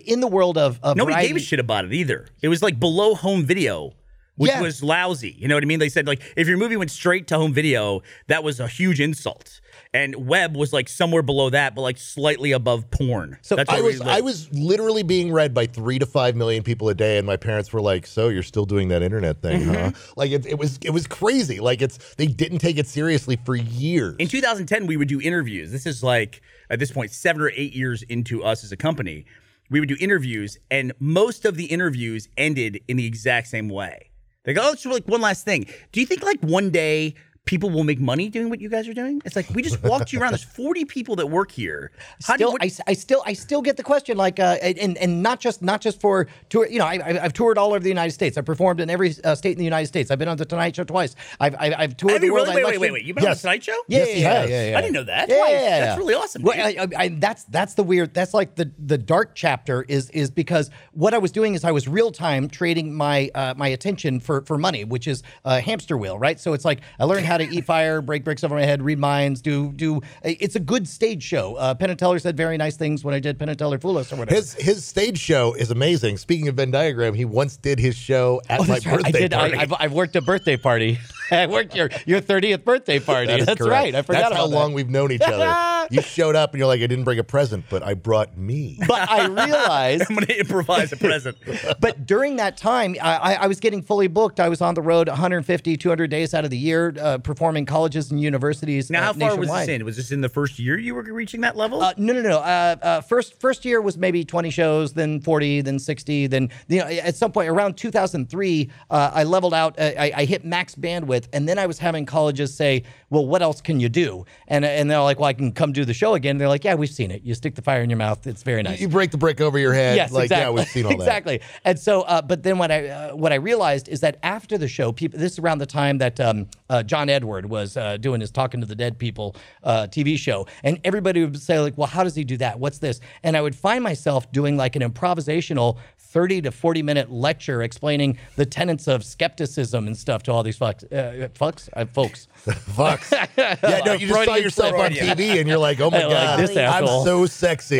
in the world of, of Nobody variety, gave a shit about it either. It was like below home video, which Yeah. was lousy. You know what I mean? They said like if your movie went straight to home video, that was a huge insult. And web was like somewhere below that, but like slightly above porn. So That's I was I was literally being read by three to five million people a day, and my parents were like, "So you're still doing that internet thing, huh?" Mm-hmm. Like it, it was it was crazy. Like it's they didn't take it seriously for years. In 2010, we would do interviews. This is like at this point seven or eight years into us as a company. We would do interviews, and most of the interviews ended in the exact same way. They go, "Oh, it's like one last thing. Do you think like one day?" People will make money doing what you guys are doing. It's like we just walked you around. There's 40 people that work here. How still, you, what- I, I still, I still get the question, like, uh, and and not just not just for tour. You know, I, I've toured all over the United States. I've performed in every uh, state in the United States. I've been on the Tonight Show twice. I've I've, I've toured Have the you world. really? Wait, wait, wait, wait. You've been on the Tonight Show? Yeah, Yes, yeah, has. yeah, yeah. I didn't know that. Yeah, yeah, yeah. That's really awesome. Well. I, I, I, that's that's the weird. That's like the the dark chapter is is because what I was doing is I was real time trading my uh, my attention for for money, which is a hamster wheel, right? So it's like I learned how to eat fire, break bricks over my head, read minds, do do. It's a good stage show. Uh, Penn and Teller said very nice things when I did Penn and Teller Fool Us or whatever. his his stage show is amazing. Speaking of Venn diagram, he once did his show at my Oh, That's right. birthday I did. party. I, I've, I've worked a birthday party. I worked your your thirtieth birthday party. That is That's correct. right. I forgot That's about how that. long we've known each other. you showed up and you're like, I didn't bring a present, but I brought me. But I realized I'm going to improvise a present. but during that time, I, I- I was getting fully booked. I was on the road 150, 200 days out of the year, uh, performing colleges and universities. Now, uh, how far was nationwide. this in? Was this in the first year you were reaching that level? Uh, no, no, no. Uh, uh, first, first year was maybe 20 shows, then 40, then 60, then you know. At some point around 2003, uh, I leveled out. Uh, I, I hit max bandwidth, and then I was having colleges say, "Well, what else can you do?" And and they're like, "Well, I can come do the show again." they're like, "Yeah, we've seen it. You stick the fire in your mouth. It's very nice." You break the brick over your head. Yes, like, exactly. yeah, we've seen all that. exactly. And so, uh, but then what I uh, what I realized is that after the show, people. This is around the time that um, uh, John Edward was uh, doing his Talking to the Dead People uh, TV show, and everybody would say like, "Well, how does he do that? What's this?" And I would find myself doing like an improvisational. 30 to 40 minute lecture explaining the tenets of skepticism and stuff to all these fucks. Uh, fucks? Uh, folks. Fucks. Yeah, no, you just saw yourself on. TV and you're like, oh my like God, this I'm asshole. so sexy.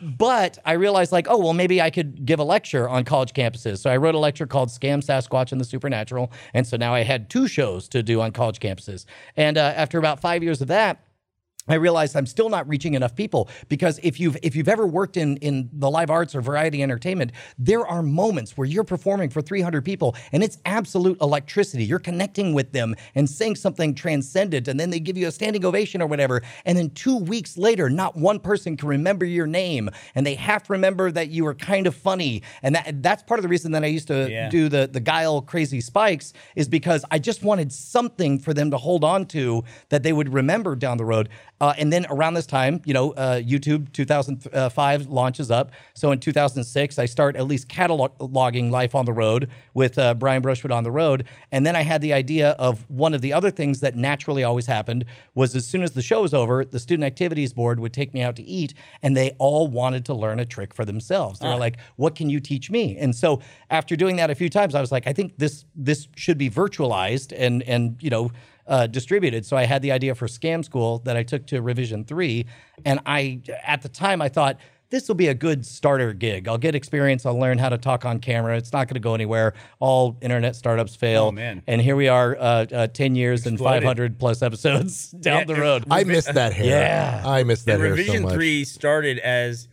But I realized, like, oh, well, maybe I could give a lecture on college campuses. So I wrote a lecture called Scam Sasquatch and the Supernatural. And so now I had two shows to do on college campuses. And uh, after about five years of that, I realized I'm still not reaching enough people because if you've if you've ever worked in in the live arts or variety entertainment, there are moments where you're performing for 300 people and it's absolute electricity. You're connecting with them and saying something transcendent, and then they give you a standing ovation or whatever. And then two weeks later, not one person can remember your name, and they half remember that you were kind of funny. And that that's part of the reason that I used to Yeah. do the the guile crazy spikes is because I just wanted something for them to hold on to that they would remember down the road. Uh, and then around this time, you know, uh, YouTube 2005 launches up. So in 2006, I start at least cataloging Life on the Road with uh, Brian Brushwood on the road. And then I had the idea of one of the other things that naturally always happened was as soon as the show was over, the Student Activities Board would take me out to eat, and they all wanted to learn a trick for themselves. They were like, "What can you teach me?" And so after doing that a few times, I was like, "I think this this should be virtualized and and you know." Uh, distributed. So I had the idea for Scam School that I took to Revision 3. And I, at the time, I thought, this will be a good starter gig. I'll get experience. I'll learn how to talk on camera. It's not going to go anywhere. All internet startups fail. Oh, man. And here we are, uh, uh, 10 years and 500 plus episodes down Yeah, the road. I missed that hair. Yeah. I missed that and hair Revision so much. 3 started as.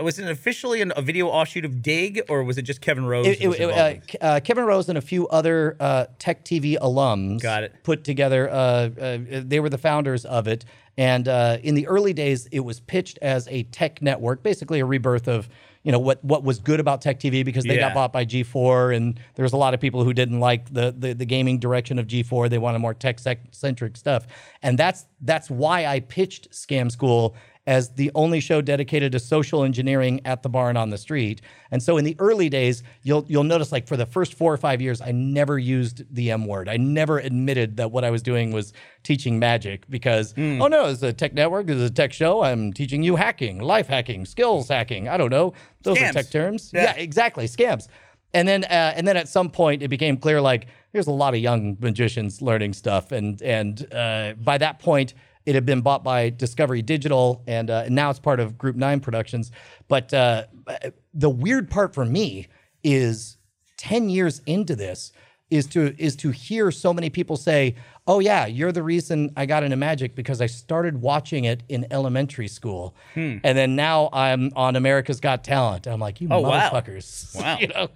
Was it officially an, a video offshoot of Digg, or was it just Kevin Rose? It- it- uh, in it? K- uh, Kevin Rose and a few other uh, Tech TV alums Got it. put together. Uh, uh, they were the founders of it, and uh, in the early days, it was pitched as a tech network, basically a rebirth of you know what what was good about Tech TV because they Yeah. got bought by G4, and there was a lot of people who didn't like the the, the gaming direction of G4. They wanted more tech centric stuff, and that's that's why I pitched Scam School as the only show dedicated to social engineering at the bar and on the street. And so in the early days, you'll you'll notice like for the first 4 or 5 years I never used the M word. I never admitted that what I was doing was teaching magic because oh no, it's a tech network, it's a tech show. I'm teaching you hacking, life hacking, skills hacking. I don't know. Those Scams. are tech terms. Yeah. yeah exactly. Scams. And then, uh, and then at some point, it became clear like there's a lot of young magicians learning stuff, and and uh, by that point, it had been bought by Discovery Digital, and, uh, and now it's part of Group Nine Productions. But uh, the weird part for me is ten years into this is to is to hear so many people say, "Oh yeah, you're the reason I got into magic because I started watching it in elementary school, Hmm. and then now I'm on America's Got Talent." I'm like, "You Oh, wow. motherfuckers!" Wow. you know,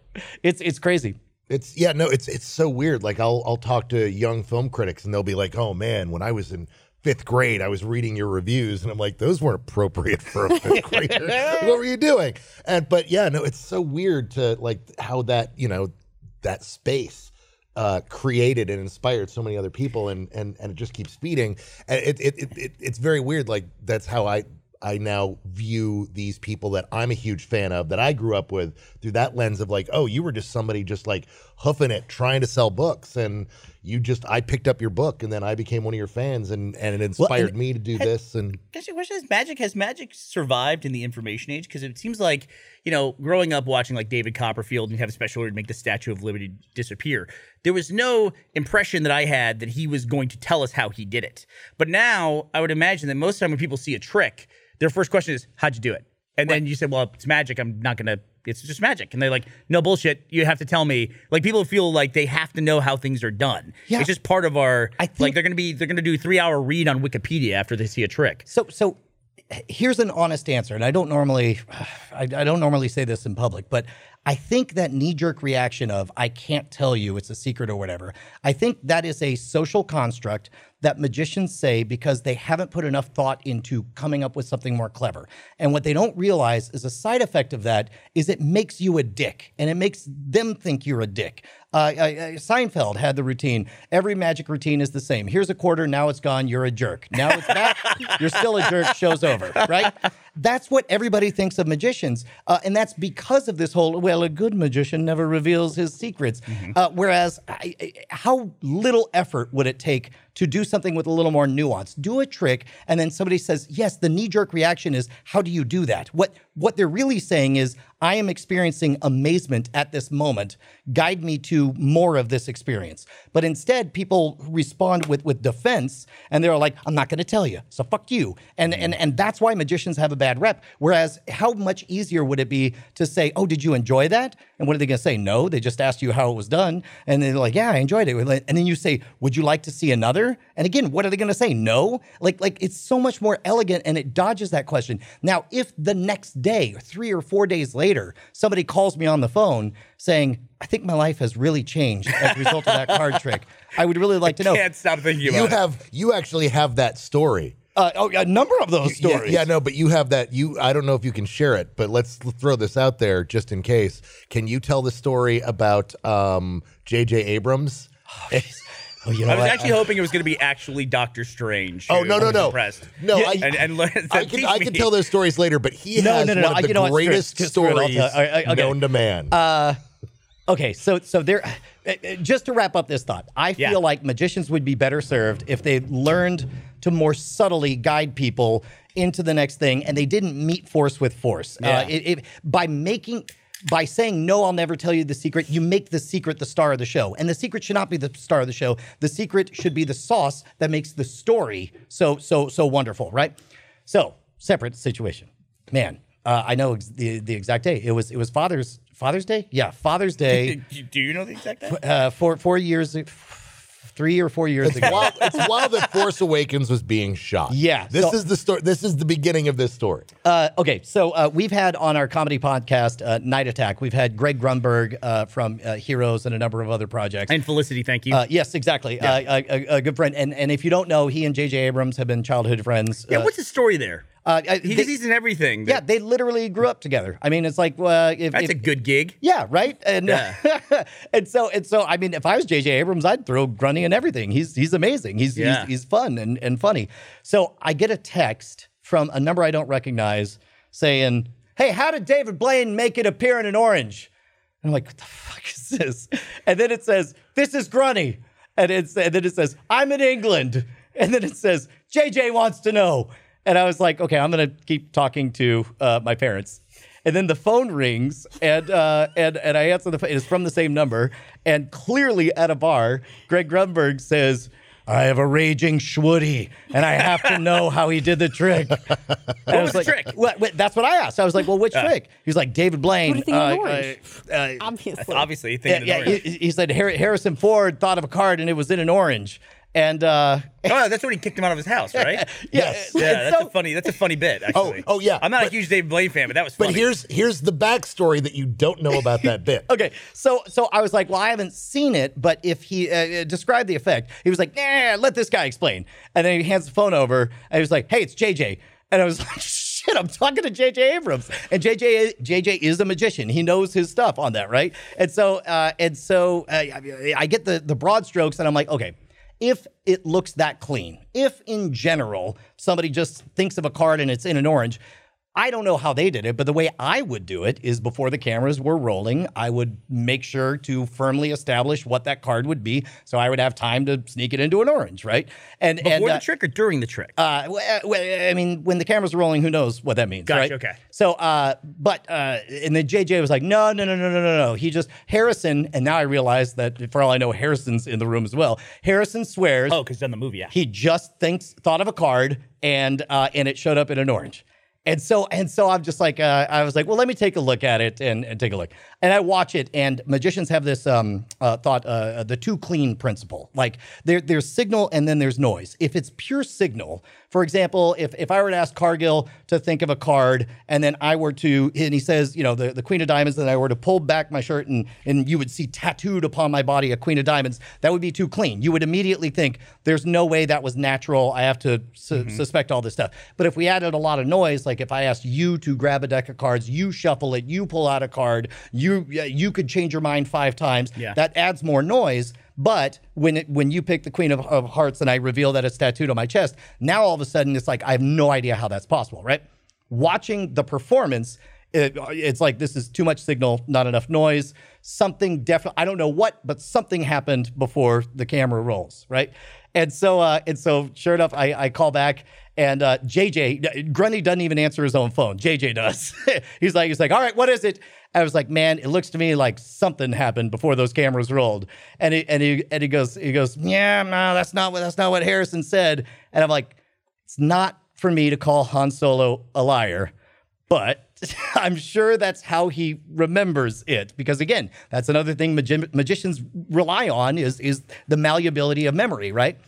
it's it's crazy. It's yeah, no, it's it's so weird. Like I'll I'll talk to young film critics and they'll be like, "Oh man, when I was in fifth grade, I was reading your reviews," and I'm like, "Those weren't appropriate for a fifth grader. what were you doing?" And but yeah, no, it's so weird to like how that you know that space uh, created and inspired so many other people, and and and it just keeps feeding. And it it, it, it it's very weird. Like that's how I. I now view these people that I'm a huge fan of, that I grew up with, through that lens of like, oh, you were just somebody just like hoofing it, trying to sell books, and you just I picked up your book, and then I became one of your fans, and and it inspired me to do this. And Guess your question is magic has magic survived in the information age? Because it seems like, you know, growing up watching like David Copperfield and have a special order to make the Statue of Liberty disappear, there was no impression that I had that he was going to tell us how he did it. But now I would imagine that most of the time when people see a trick, their first question is, How'd you do it? And then you said, Well, it's magic. I'm not gonna it's just magic. And they're like, no bullshit. You have to tell me. Like people feel like they have to know how things are done. Yeah. It's just part of our I think- like they're gonna be they're gonna do a three hour read on Wikipedia after they see a trick. So, so here's an honest answer, and I don't normally, I, I don't normally say this in public, but I think that knee-jerk reaction of "I can't tell you, it's a secret" or whatever. I think that is a social construct that magicians say because they haven't put enough thought into coming up with something more clever. And what they don't realize is a side effect of that is it makes you a dick, and it makes them think you're a dick. Uh, uh, uh, Seinfeld had the routine. Every magic routine is the same. Here's a quarter. Now it's gone. You're a jerk. Now it's back. you're still a jerk. Show's over. Right? That's what everybody thinks of magicians, uh, and that's because of this whole. Well, a good magician never reveals his secrets. Uh, whereas, I, I- how little effort would it take to do something with a little more nuance? Do a trick, and then somebody says, "Yes." The knee-jerk reaction is, "How do you do that?" What what they're really saying is, "I am experiencing amazement at this moment. Guide me to more of this experience." But instead, people respond with with defense, and they're like, "I'm not going to tell you, so fuck you." And and mm. and that's why magicians have a bad rep. Whereas, how much easier would it be to say, "Oh, did you enjoy that?" And what are they going to say? No, they just asked you how it was done, and they're like, "Yeah, I enjoyed it." And then you say, "Would you like to see another?" And again, what are they going to say? No. Like like it's so much more elegant, and it dodges that question. Now, if the next day, or three or four days later, somebody calls me on the phone saying, "I think my life has really changed as a result of that card trick," I would really like to know. Can't stop thinking about you it. have you actually have that story. Uh, oh, a number of those Yeah, stories. Yeah, no, but you have that. You, I don't know if you can share it, but let's throw this out there just in case. Can you tell the story about um, J.J. Abrams? Oh, you know I was what? actually hoping it was going to be actually Doctor Strange. Oh no, no, no, Impressed. no! I, and and learn, I can I can tell those stories later, but he No, has no, no, one of you the know what? Screw it. greatest Screw stories tell- I- I- okay. known to man. Okay, so so there. uh, uh, Just to wrap up this thought, I feel Yeah. like magicians would be better served if they learned to more subtly guide people into the next thing, and they didn't meet force with force. Yeah. Uh, it, it, by making. By saying no, I'll never tell you the secret. You make the secret the star of the show, and the secret should not be the star of the show. The secret should be the sauce that makes the story so so so wonderful, right? So separate situation, man. Uh, I know ex- the the exact day. It was it was Father's Father's Day. Yeah, Father's Day. Do- Do you know the exact day? uh, four four years, three or four years it's ago. while it's while the Force Awakens was being shot. Yeah, this so- is the story. This is the beginning of this story. Uh, okay, so uh, we've had on our comedy podcast, uh, Night Attack, we've had Greg Grunberg uh, from uh, Heroes and a number of other projects. And Felicity, thank you. uh, yes, exactly. Uh, a, a, a good friend. And and if you don't know, he and J.J. Abrams have been childhood friends. yeah, Uh, what's the story there? Uh, I- He they- he's in everything. yeah, they literally grew up together. I mean, it's like uh, if, that's if, a good gig. Yeah, right. And Yeah. and so and so. I mean, if I was J.J. Abrams, I'd throw Grunny and everything. He's he's amazing. He's Yeah. he's, he's fun and and funny. So I get a text from a number I don't recognize saying, "Hey, how did David Blaine make it appear in an orange?" And I'm like, "What the fuck is this?" And then it says, "This is Grunny," and it's and then it says, "I'm in England," and then it says, "JJ wants to know." And I was like, "Okay, I'm gonna keep talking to uh, my parents." and then the phone rings, and uh, and and I answer the phone. It's from the same number, and clearly at a bar, Greg Grunberg says. I have a raging schwoody, and I have to know how he did the trick. And I was the like, trick? "What- what- that's what I asked. I was like, "Well, which trick?" He was like, "David Blaine." What do you uh, orange? uh, uh, Obviously. Obviously, you yeah, yeah, he, he said Harrison Ford thought of a card and it was in an orange. And uh, Oh, that's when he kicked him out of his house, right? Yes. Yeah, and that's so- a funny. That's a funny bit. Actually. oh, yeah, I'm not a huge David Blaine fan, but that was. But Funny. here's here's the backstory that you don't know about that bit. okay, so so I was like, well, I haven't seen it, but if he uh, uh, described the effect, he was like, nah, let this guy explain. And then he hands the phone over, and he was like, hey, it's JJ. And I was like, shit, I'm talking to JJ Abrams. And JJ JJ is a magician. He knows his stuff on that, right? And so uh, and so uh, I I get the the broad strokes, and I'm like, okay. If it looks that clean, if in general somebody just thinks of a card and it's in an orange, I don't know how they did it, but the way I would do it is before the cameras were rolling, I would make sure to firmly establish what that card would be, so I would have time to sneak it into an orange, right? And before and the uh, trick or during the trick. uh, w- uh, I mean, when the cameras are rolling, who knows what that means, Gotcha, right? okay. So, uh, but uh, and then JJ was like, no, no, no, no, no, no, no. He just Harrison, and now I realize that for all I know, Harrison's in the room as well. Harrison swears oh, because done the movie. Yeah. he just thinks thought of a card and uh, and it showed up in an orange. And so and so I'm just like uh, I was like, well, let me take a look at it and, and take a look. And I watch it, and magicians have this um, uh, thought, uh, the two clean principle. Like there, there's signal and then there's noise. If it's pure signal, for example, if if I were to ask Cargill to think of a card, and then I were to, and he says, you know, the, the Queen of Diamonds, and I were to pull back my shirt, and and you would see tattooed upon my body a Queen of Diamonds, that would be too clean. You would immediately think there's no way that was natural. I have to su- mm-hmm. suspect all this stuff. But if we added a lot of noise, like if I asked you to grab a deck of cards, you shuffle it, you pull out a card, you you could change your mind five times. Yeah. That adds more noise. But when it, when you pick the Queen of, of Hearts and I reveal that it's tattooed on my chest, now all of a sudden it's like I have no idea how that's possible, right? Watching the performance, it, it's like this is too much signal, not enough noise. Something definitely, I don't know what, but something happened before the camera rolls, right? And so, uh, and so, sure enough, I, I call back, and uh, JJ Grundy doesn't even answer his own phone. JJ does. he's like, he's like, all right, what is it? I was like, man, it looks to me like something happened before those cameras rolled. And he and he and he goes, he goes, yeah, no, that's not what that's not what Harrison said. And I'm like, it's not for me to call Han Solo a liar, but I'm sure that's how he remembers it. Because again, that's another thing magi- magicians rely on is is the malleability of memory, right?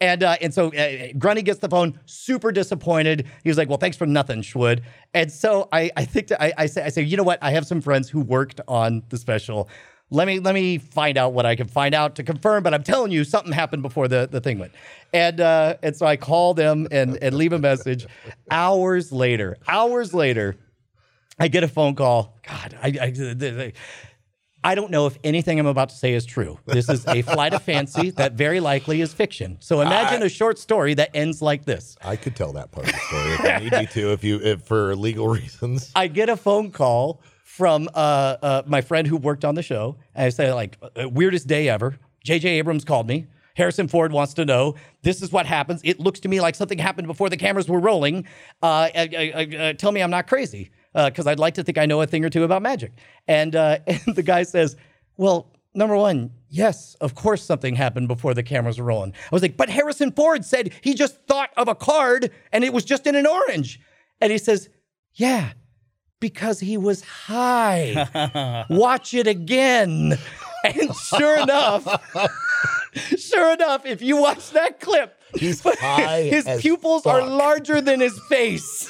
And uh, and so uh, gets the phone, super disappointed. He was like, "Well, thanks for nothing, Shwood." And so I I think I I say I say, you know what? I have some friends who worked on the special. Let me let me find out what I can find out to confirm. But I'm telling you, something happened before the, the thing went. And uh, and so I call them and and leave a message. Hours later, hours later, I get a phone call. God, I, I, I don't know if anything I'm about to say is true. This is a flight of fancy that very likely is fiction. So imagine a short story that ends like this. I could tell that part of the story if I need you to, if you if for legal reasons. I get a phone call from uh, uh, my friend who worked on the show. And I say, like, uh, weirdest day ever. J.J. Abrams called me. Harrison Ford wants to know. This is what happens. It looks to me like something happened before the cameras were rolling. Uh, uh, uh, uh, tell me I'm not crazy because I'd like to think I know a thing or two about magic. And, uh, and the guy says, Well, number one, yes, of course something happened before the cameras were rolling. I was like, But Harrison Ford said he just thought of a card and it was just in an orange. And he says, Yeah, because he was high. Watch it again. And sure enough, sure enough, if you watch that clip, He's high his pupils are larger than his face.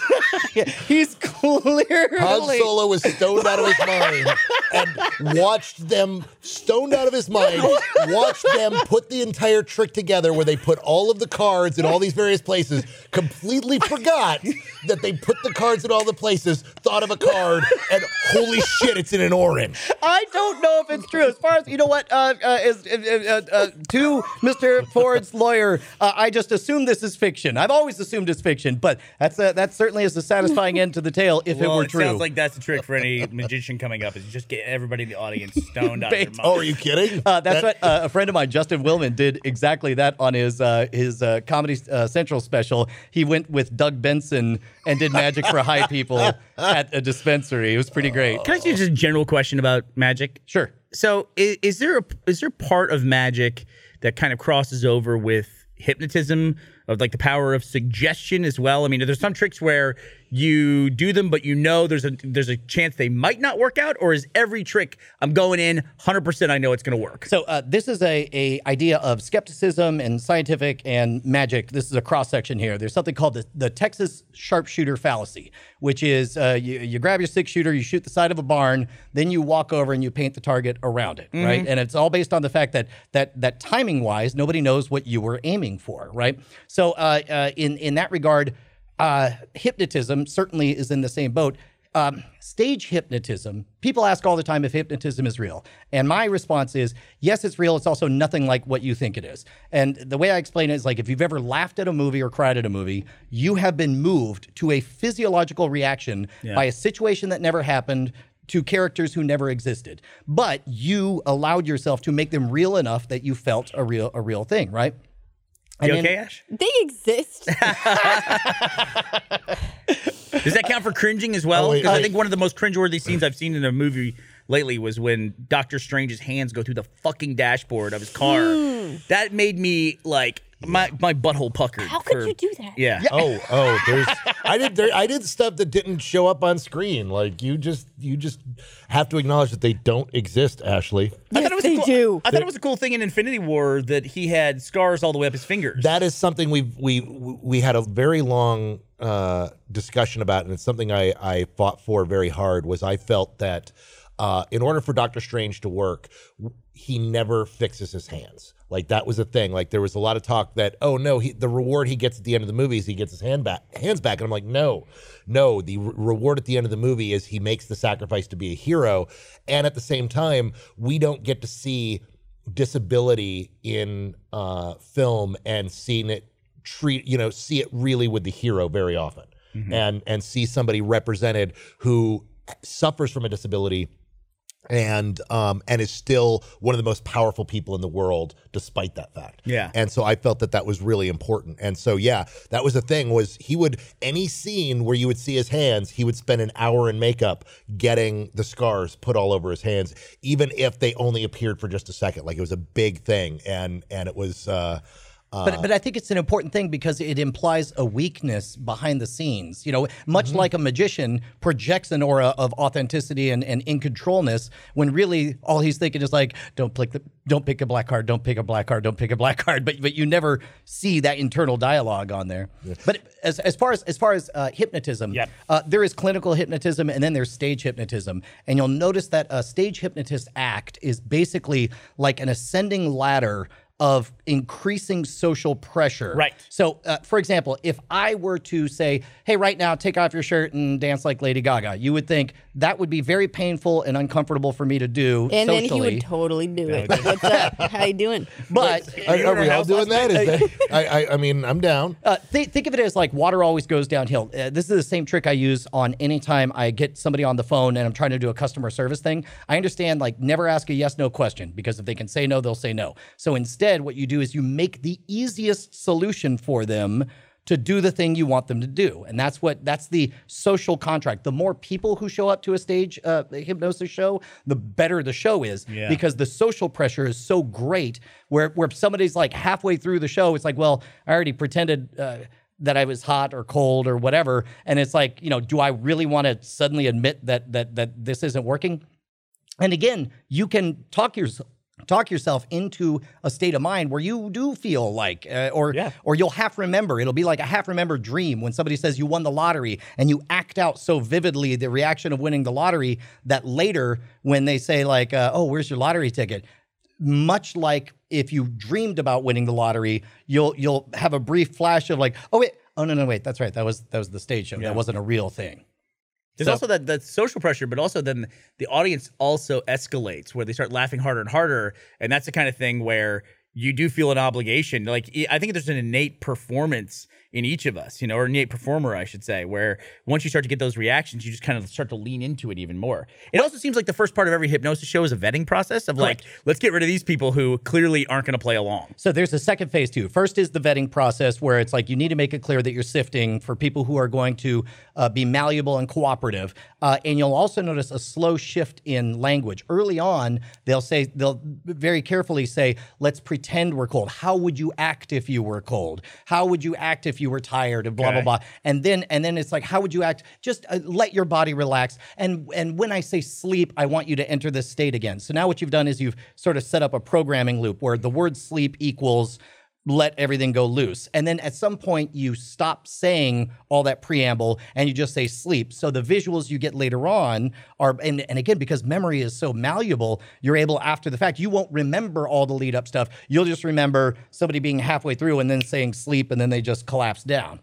He's clearly Han Solo was stoned out of his mind and watched them stoned out of his mind. Watched them put the entire trick together where they put all of the cards in all these various places. Completely forgot that they put the cards in all the places. Thought of a card and holy shit, it's in an orange. I don't know if it's true. As far as you know, what uh, uh, is uh, uh, uh, to Mr. Ford's lawyer, uh, I just assume this is fiction. I've always assumed it's fiction, but that's uh, that's certainly is a satisfying end to the tale if well, it were it true. sounds like that's a trick for any magician coming up is just get everybody in the audience stoned out of their mind. Oh, are you kidding? Uh, that's That- what uh, a friend of mine, Justin Willman, did exactly that on his uh, his uh, Comedy uh, Central special. He went with Doug Benson and did magic for high people at a dispensary. It was pretty great. Can I ask you just a general question about magic? Sure. So, is, is there a is there part of magic that kind of crosses over with hypnotism of like the power of suggestion as well? I mean, there's some tricks where you do them, but you know there's a there's a chance they might not work out, or is every trick I'm going in 100 percent I know it's going to work? So uh, this is a, a idea of skepticism and scientific and magic. This is a cross section here. There's something called the, the Texas sharpshooter fallacy, which is uh, you, you grab your six shooter, you shoot the side of a barn, then you walk over and you paint the target around it, right? And it's all based on the fact that that that timing wise, nobody knows what you were aiming for, right? So uh, uh, in in that regard, uh, hypnotism certainly is in the same boat um, stage hypnotism. People ask all the time if hypnotism is real. And my response is yes, it's real. It's also nothing like what you think it is. And the way I explain it is like if you've ever laughed at a movie or cried at a movie, you have been moved to a physiological reaction by a situation that never happened. To characters who never existed, but you allowed yourself to make them real enough that you felt a real a real thing, right? You And then- okay, Ash? They exist. Does that count for cringing as well? Oh, wait, Because I wait. think one of the most cringeworthy scenes I've seen in a movie lately was when Doctor Strange's hands go through the fucking dashboard of his car. Hmm. That made me like my my butthole puckered. How could for- you do that? Yeah. Oh, oh, there's I did there I did stuff that didn't show up on screen. Like you just you just have to acknowledge that they don't exist, Ashley. I thought it was a they cool, do. I thought it was a cool thing in Infinity War that he had scars all the way up his fingers. That is something we we we had a very long uh, discussion about, and it's something I I fought for very hard. Was I felt that uh, in order for Doctor Strange to work, w- he never fixes his hands. Like that was a thing. Like there was a lot of talk that oh no, he, the reward he gets at the end of the movie is he gets his hand back, hands back, and I'm like no, no. The re- reward at the end of the movie is he makes the sacrifice to be a hero, and at the same time, we don't get to see disability in uh, film and seeing it treat you know see it really with the hero very often and and see somebody represented who suffers from a disability and um and is still one of the most powerful people in the world despite that fact. Yeah. and so i felt that that was really important. And so yeah that was the thing was he would any scene where you would see his hands he would spend an hour in makeup getting the scars put all over his hands even if they only appeared for just a second. Like it was a big thing. And and it was uh But, but I think it's an important thing because it implies a weakness behind the scenes. You know, much Mm-hmm. like a magician projects an aura of authenticity and, and in controlness when really all he's thinking is like, don't pick the, don't pick a black card, don't pick a black card, don't pick a black card. But but you never see that internal dialogue on there. But as, as far as as far as uh, hypnotism, Yep. uh, there is clinical hypnotism and then there's stage hypnotism. And you'll notice that a stage hypnotist act is basically like an ascending ladder of increasing social pressure. Right. So, uh, for example, if I were to say, hey, right now, take off your shirt and dance like Lady Gaga, you would think that would be very painful and uncomfortable for me to do And then he socially. would totally do it. What's up? How you doing? but are, are we all doing that is that I, I i mean i'm down Uh, th- think of it as like water always goes downhill. Uh, this is the same trick I use on any time I get somebody on the phone and I'm trying to do a customer service thing. I understand like never ask a yes no question because if they can say no, they'll say no. So instead, what you do is you make the easiest solution for them to do the thing you want them to do. And that's what that's the social contract. The more people who show up to a stage uh, hypnosis show, the better the show is Yeah. because the social pressure is so great where where somebody's like halfway through the show it's like, well, I already pretended uh, that I was hot or cold or whatever and it's like, you know, do I really want to suddenly admit that that that this isn't working? And again, you can talk yourself talk yourself into a state of mind where you do feel like uh, or Yeah. or you'll half remember. It'll be like a half remembered dream when somebody says you won the lottery and you act out so vividly the reaction of winning the lottery that later when they say like uh, oh where's your lottery ticket? Much like if you dreamed about winning the lottery you'll you'll have a brief flash of like oh wait oh no no wait that's right. That was that was the stage show. That wasn't a real thing There's So- also that that social pressure, but also then the audience also escalates where they start laughing harder and harder, and that's the kind of thing where you do feel an obligation. Like I think there's an innate performance in each of us, you know, or innate performer, I should say, where once you start to get those reactions, you just kind of start to lean into it even more. It also seems like the first part of every hypnosis show is a vetting process of like, let's get rid of these people who clearly aren't going to play along. So there's a second phase too. First is the vetting process where it's like you need to make it clear that you're sifting for people who are going to uh, be malleable and cooperative. Uh, and you'll also notice a slow shift in language. Early on, they'll say, they'll very carefully say, let's pretend we're cold. How would you act if you were cold? How would you act if you were tired? And blah, blah, blah. And then, and then it's like, how would you act? Just uh, let your body relax. And, and when I say sleep, I want you to enter this state again. So now what you've done is you've sort of set up a programming loop where the word sleep equals let everything go loose. And then at some point you stop saying all that preamble and you just say sleep. So the visuals you get later on are and, and again because memory is so malleable, you're able after the fact you won't remember all the lead up stuff. You'll just remember somebody being halfway through and then saying sleep and then they just collapse down.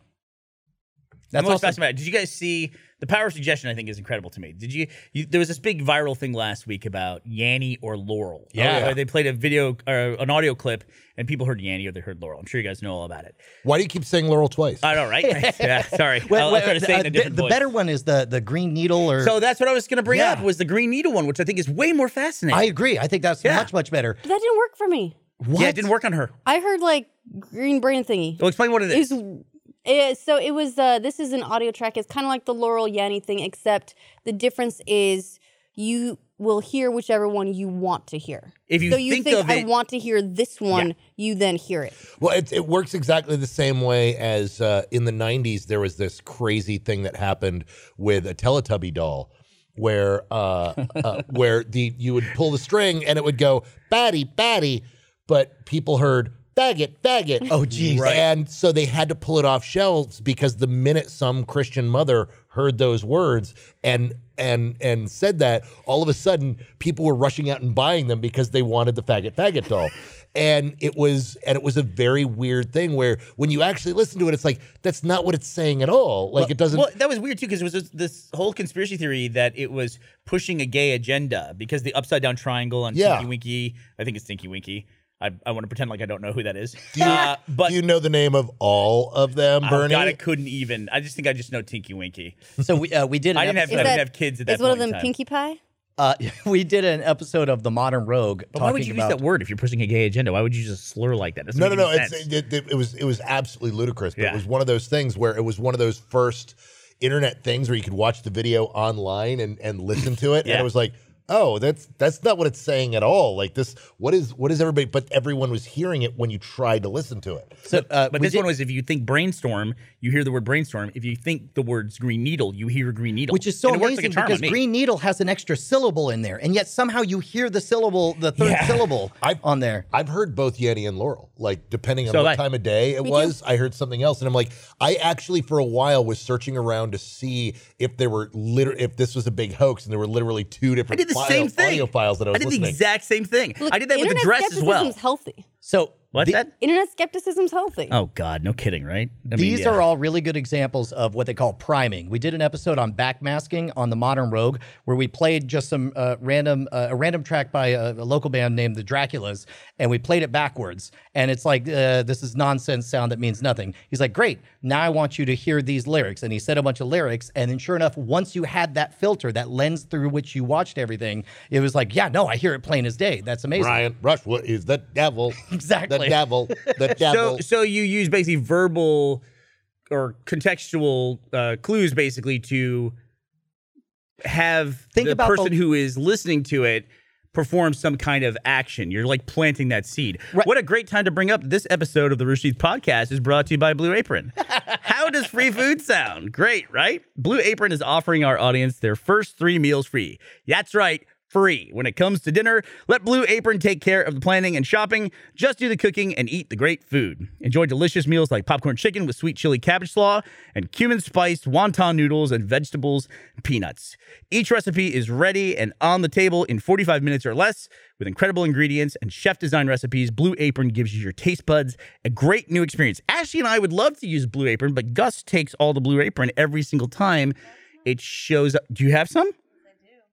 I'm That's most also fascinated. Did you guys see the power of suggestion? I think is incredible to me. Did you, you? There was this big viral thing last week about Yanny or Laurel. Yeah. Uh, they played a video or an audio clip, and people heard Yanny or they heard Laurel. I'm sure you guys know all about it. Why do you keep saying Laurel twice? I know, right? yeah, sorry. Well, I'll, I'll try to say it in uh, a different the, the better one is the the green needle or So that's what I was going to bring Yeah. up was the Green Needle one, which I think is way more fascinating. I agree. I think that's Yeah. much much better. But that didn't work for me. What? Yeah, it didn't work on her. I heard like green brain thingy. Well, explain what it It is. was, it, so it was. Uh, this is an audio track. It's kind of like the Laurel Yanny thing, except the difference is you will hear whichever one you want to hear. If you so you think think, of I it- want to hear this one, you then hear it. Well, it, it works exactly the same way as uh, in the 90s, there was this crazy thing that happened with a Teletubby doll. Where uh, uh, where the you would pull the string and it would go batty batty, but people heard faggot faggot. Oh, geez. Right. And so they had to pull it off shelves because the minute some Christian mother heard those words and and and said that, all of a sudden people were rushing out and buying them because they wanted the faggot faggot doll. And it was and it was a very weird thing where when you actually listen to it, it's like that's not what it's saying at all. Like it doesn't Well, that was weird too because it was this, this whole conspiracy theory that it was pushing a gay agenda because the upside down triangle on Yeah. Tinky Winky, I think it's Tinky Winky. I, I want to pretend like I don't know who that is. Do you, Uh, but do you know the name of all of them, oh Burnie? God, I couldn't even. I just think I just know Tinky Winky. So we uh, we did. I didn't have, episode- I Is didn't that- have kids at that Is one of them. Pinkie Pie? Uh, we did an episode of the Modern Rogue But why would you about. use that word if you're pushing a gay agenda? Why would you just slur like that? Doesn't No, no, no. It's, it, it, it was it was absolutely ludicrous. But Yeah. it was one of those things where it was one of those first internet things where you could watch the video online and, and listen to it, and Yeah. it was like, oh, that's that's not what it's saying at all. Like this, what is what is everybody? But everyone was hearing it when you tried to listen to it. so, uh, But this did- one was if you think brainstorm, you hear the word brainstorm. If you think the words green needle, you hear green needle. which is so And it works amazing like because green needle has an extra syllable in there, and yet somehow you hear the syllable, the third Yeah. syllable I've- on there. I've heard both Yeti and Laurel. Like depending on So what have I. time of day it was, I heard something else, and I'm like, I actually for a while was searching around to see if there were liter- if this was a big hoax, and there were literally two different did the file- same thing. audio files that I was did the exact same thing. Look, I did that with the internet dress as well. skepticism's healthy. So What's the- that? Internet skepticism's healthy. Oh God, no kidding, right? I mean, These yeah. are all really good examples of what they call priming. We did an episode on backmasking on the Modern Rogue, where we played just some uh, random uh, a random track by a, a local band named the Draculas, and we played it backwards. And it's like uh, this is nonsense sound that means nothing. He's like, "Great, now I want you to hear these lyrics." And he said a bunch of lyrics, and then sure enough, once you had that filter, that lens through which you watched everything, it was like, "Yeah, no, I hear it plain as day. That's amazing." Brian Brushwood is the devil. Exactly. The devil. The devil. So, so you use basically verbal or contextual uh, clues, basically, to have Think the about the- person who is listening to it perform some kind of action. You're like planting that seed. Right. What a great time to bring up this episode of the Rooster Teeth podcast is brought to you by Blue Apron. How does free food sound? Great, right? Blue Apron is offering our audience their first three meals free. That's right. Free. When it comes to dinner, let Blue Apron take care of the planning and shopping. Just do the cooking and eat the great food. Enjoy delicious meals like popcorn chicken with sweet chili cabbage slaw and cumin spiced wonton noodles and vegetables and peanuts. Each recipe is ready and on the table in 45 minutes or less with incredible ingredients and chef design recipes. Blue Apron gives you your taste buds a great new experience. Ashley and I would love to use Blue Apron, but Gus takes all the Blue Apron every single time it shows up. Do you have some?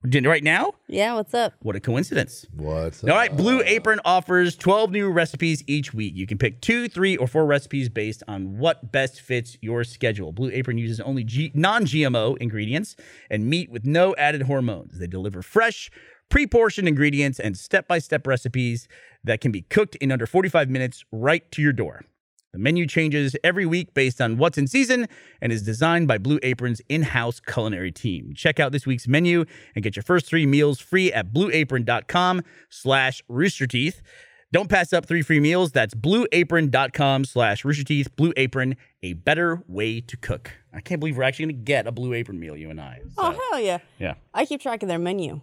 Right now? Yeah, what's up? What a coincidence. What's All right, Blue Apron offers 12 new recipes each week. You can pick two, three, or four recipes based on what best fits your schedule. Blue Apron uses only G- non GMO ingredients and meat with no added hormones. They deliver fresh, pre portioned ingredients and step by step recipes that can be cooked in under 45 minutes right to your door. The menu changes every week based on what's in season and is designed by Blue Apron's in-house culinary team. Check out this week's menu and get your first three meals free at blueapron.com slash roosterteeth. Don't pass up three free meals. That's blueapron.com slash roosterteeth. Blue Apron, a better way to cook. I can't believe we're actually going to get a Blue Apron meal, you and I. Oh, hell yeah. yeah. I keep track of their menu.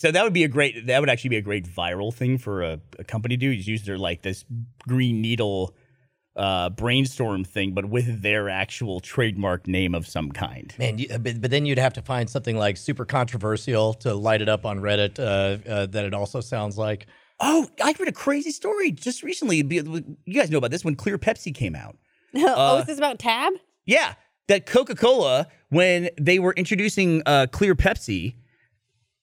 It's pretty awesome. So that would be a great. That would actually be a great viral thing for a, a company to do. Is use their like this green needle uh, brainstorm thing, but with their actual trademark name of some kind. Man, you, but, but then you'd have to find something like super controversial to light it up on Reddit uh, uh, that it also sounds like. Oh, I read a crazy story just recently. You guys know about this when Clear Pepsi came out. oh, is this about Tab? Yeah, that Coca Cola when they were introducing uh, Clear Pepsi,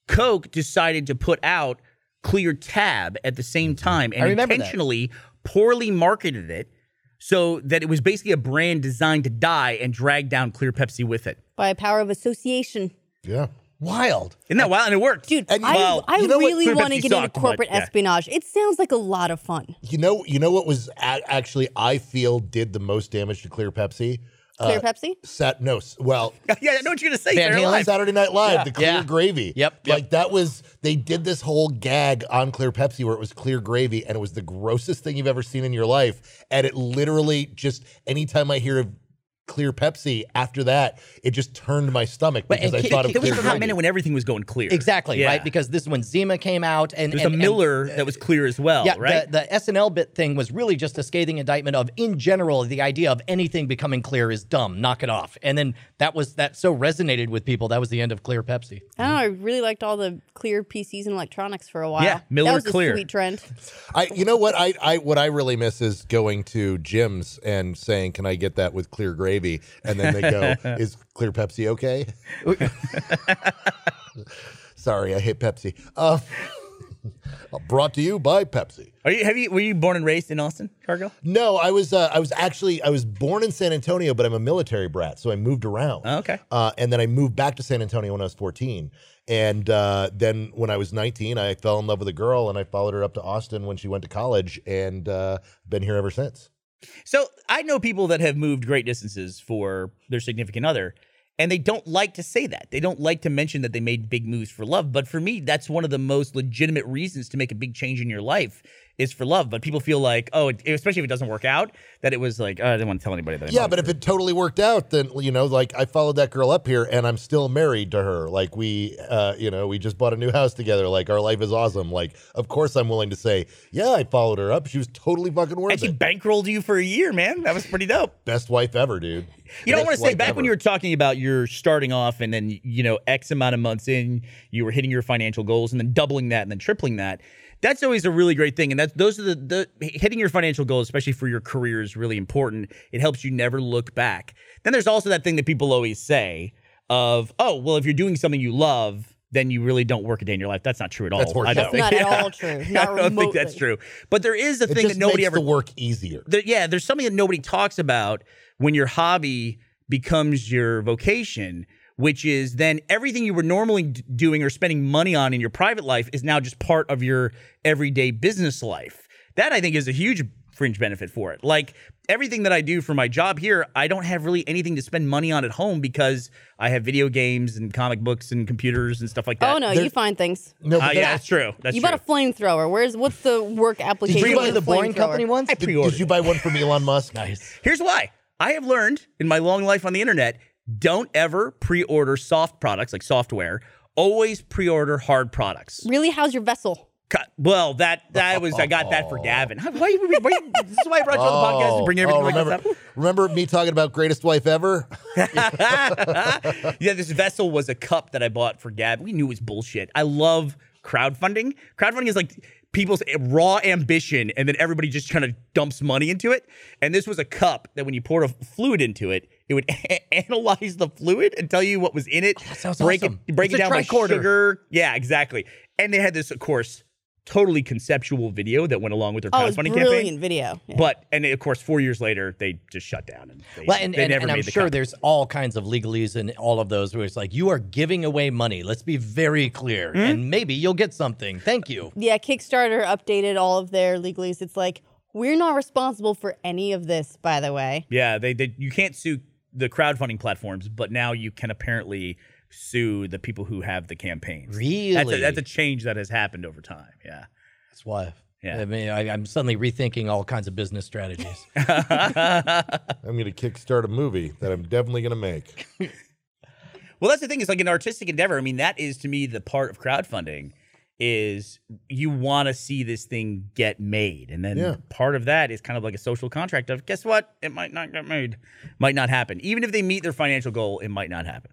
Coke decided to put out Clear Tab at the same mm-hmm. time and I remember that. intentionally poorly marketed it so that it was basically a brand designed to die and drag down Clear Pepsi with it. By a power of association. Yeah. Wild. Isn't that wild? And it worked. Dude, And I, well, I you know really want to get into sucked, but, corporate yeah. espionage. It sounds like a lot of fun. You know, you know what was a- actually I feel did the most damage to Clear Pepsi. Clear uh, Pepsi? Sat no, well, yeah, I know what you're gonna say. Van Halen? live. Saturday Night Live, the clear Yeah. gravy. Yep, yep. Like that was they did this whole gag on Clear Pepsi where it was clear gravy and it was the grossest thing you've ever seen in your life. And it literally just anytime I hear of Clear Pepsi after that, it just turned my stomach because and I thought of can There we clear was a hot gravy. minute when everything was going clear. Exactly, Yeah. right? Because this is when Zima came out and There's and, a and- Miller that uh, was clear as well, Yeah, right? the, the SNL bit thing was really just a scathing indictment of, in general, the idea of anything becoming clear is dumb. Knock it off. And then that was that so resonated with people. That was the end of Clear Pepsi. I don't know. I really liked all the clear PCs and electronics for a while. Yeah, Miller that was Clear. a sweet trend. I you know what I, I what I really miss is going to gyms and saying, Can I get that with clear gravy? And then they go, Is clear Pepsi okay? Sorry, I hate Pepsi. Uh, brought to you by Pepsi. Are you? Have you? Were you born and raised in Austin, Cargill? No, I was uh, I was actually I was born in San Antonio, but I'm a military brat, so I moved around. Oh, okay. Uh, and then I moved back to San Antonio when I was 14. And uh, then when I was 19, I fell in love with a girl, and I followed her up to Austin when she went to college, and uh, been here ever since. So I know people that have moved great distances for their significant other, and they don't like to say that. They don't like to mention that they made big moves for love. But for me, that's one of the most legitimate reasons to make a big change in your life is for love. But people feel like, oh, it- especially if it doesn't work out, that it was like, oh, I didn't want to tell anybody that. I Yeah, but if it totally worked out, then you know, like I followed that girl up here, and I'm still married to her. Like we, uh, you know, we just bought a new house together. Like our life is awesome. Like of course I'm willing to say, yeah, I followed her up. She was totally fucking worth And she it. bankrolled you for a year, man. That was pretty dope. Best wife ever, dude. You Best want to say back when you were talking about your starting off and then, you know, X amount of months in, you were hitting your financial goals and then doubling that and then tripling that. That's always a really great thing. And that's those are the, the hitting your financial goals, especially for your career, is really important. It helps you never look back. Then there's also that thing that people always say of, oh, well, if you're doing something you love, then you really don't work a day in your life. That's not true at all. That's. I don't That's think. not at all true. I don't think that's true. But there is a It thing just that nobody makes ever the work easier. there, yeah, there's something that nobody talks about when your hobby becomes your vocation, which is then everything you were normally d- doing or spending money on in your private life is now just part of your everyday business life. That I think is a huge fringe benefit for it. Like everything that I do for my job here, I don't have really anything to spend money on at home because I have video games and comic books and computers and stuff like that. Oh no, you find things. No, Uh, yeah, that's true. That's you true. bought a flamethrower. Where's what's the work application? Did you for buy the Boring flamethrower? Company ones? I pre-ordered. did you buy one from Elon Musk? Nice. Here's why. I have learned in my long life on the internet don't ever pre order soft products like software. Always pre order hard products. Really? How's your vessel? Cut- Well, that that was I got that for Gavin. How- Why, why, this is why I brought you on the oh. podcast to bring everything oh, like remember, this up. remember me talking about greatest wife ever? yeah, this vessel was a cup that I bought for Gavin. We knew it was bullshit. I love crowdfunding. Crowdfunding is like people's raw ambition, and then everybody just kind of dumps money into it. And this was a cup that when you poured a fluid into it, It would analyze the fluid and tell you what was in it. sounds break awesome. it, break It's it a down by sugar. Yeah, exactly. And they had this, of course, totally conceptual video that went along with their Oh, it's crowdfunding brilliant video. Yeah. But and of course, four years later, they just shut down and they, Well, and, they and, never and made I'm the sure cut. there's all kinds of legalese in all of those where it's like, you are giving away money. Let's be very clear. Hmm? And maybe you'll get something. Thank you. yeah, Kickstarter updated all of their legalese. It's like we're not responsible for any of this, by the way. Yeah, they, they you can't sue the crowdfunding platforms, but now you can apparently sue the people who have the campaigns. That's a, Really? that's a change that has happened over time. Yeah. That's why. Yeah. I mean, I, I'm suddenly rethinking all kinds of business strategies. I'm going to kickstart a movie that I'm definitely going to make. Well, that's the thing. It's like an artistic endeavor. I mean, that is to me the part of crowdfunding is you want to see this thing get made, and then Yeah. part of that is kind of like a social contract of guess what, it might not get made, might not happen. Even if they meet their financial goal, it might not happen.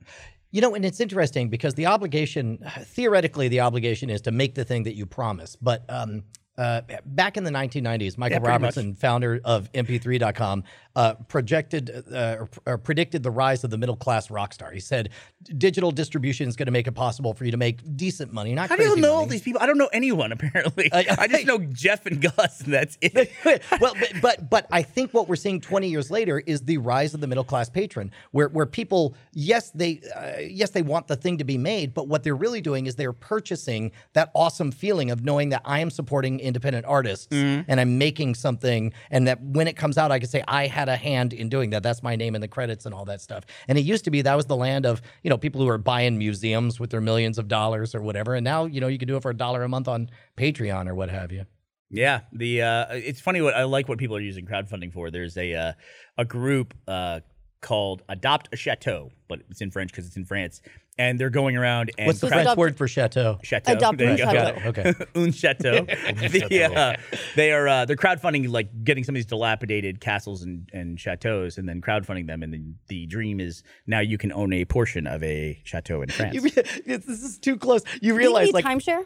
You know, and it's interesting because the obligation, theoretically, the obligation is to make the thing that you promise. But um, uh, back in the 1990s, Michael Yeah, Robertson, founder of MP3.com, uh, projected uh, or, or predicted the rise of the middle class rock star. He said, "Digital distribution is going to make it possible for you to make decent money, not How do you know all these people? I don't know anyone apparently. I- I just know Jeff and Gus, and that's it. well, but, but but I think what we're seeing 20 years later is the rise of the middle class patron, where where people yes they uh, yes they want the thing to be made, but what they're really doing is they're purchasing that awesome feeling of knowing that I am supporting independent artists and I'm making something, and that when it comes out, I can say I had a hand in doing that. That's my name in the credits and all that stuff. And it used to be that was the land of you know people who are buying museums with their millions of dollars or whatever, and now you know you can do it for a dollar a month on Patreon or what have you. Yeah, the uh, it's funny what I like what people are using crowdfunding for. There's a uh, a group uh, called Adopt a Chateau, but it's in French because it's in France, and they're going around and What's the French adopt- word for chateau? chateau. Adopt There a you go. chateau. Got it. Okay. Un chateau. the, uh, they are uh, they're crowdfunding like getting some of these dilapidated castles and, and chateaus, and then crowdfunding them. And the, the dream is now you can own a portion of a chateau in France. You re- this is too close. You Do realize you like timeshare?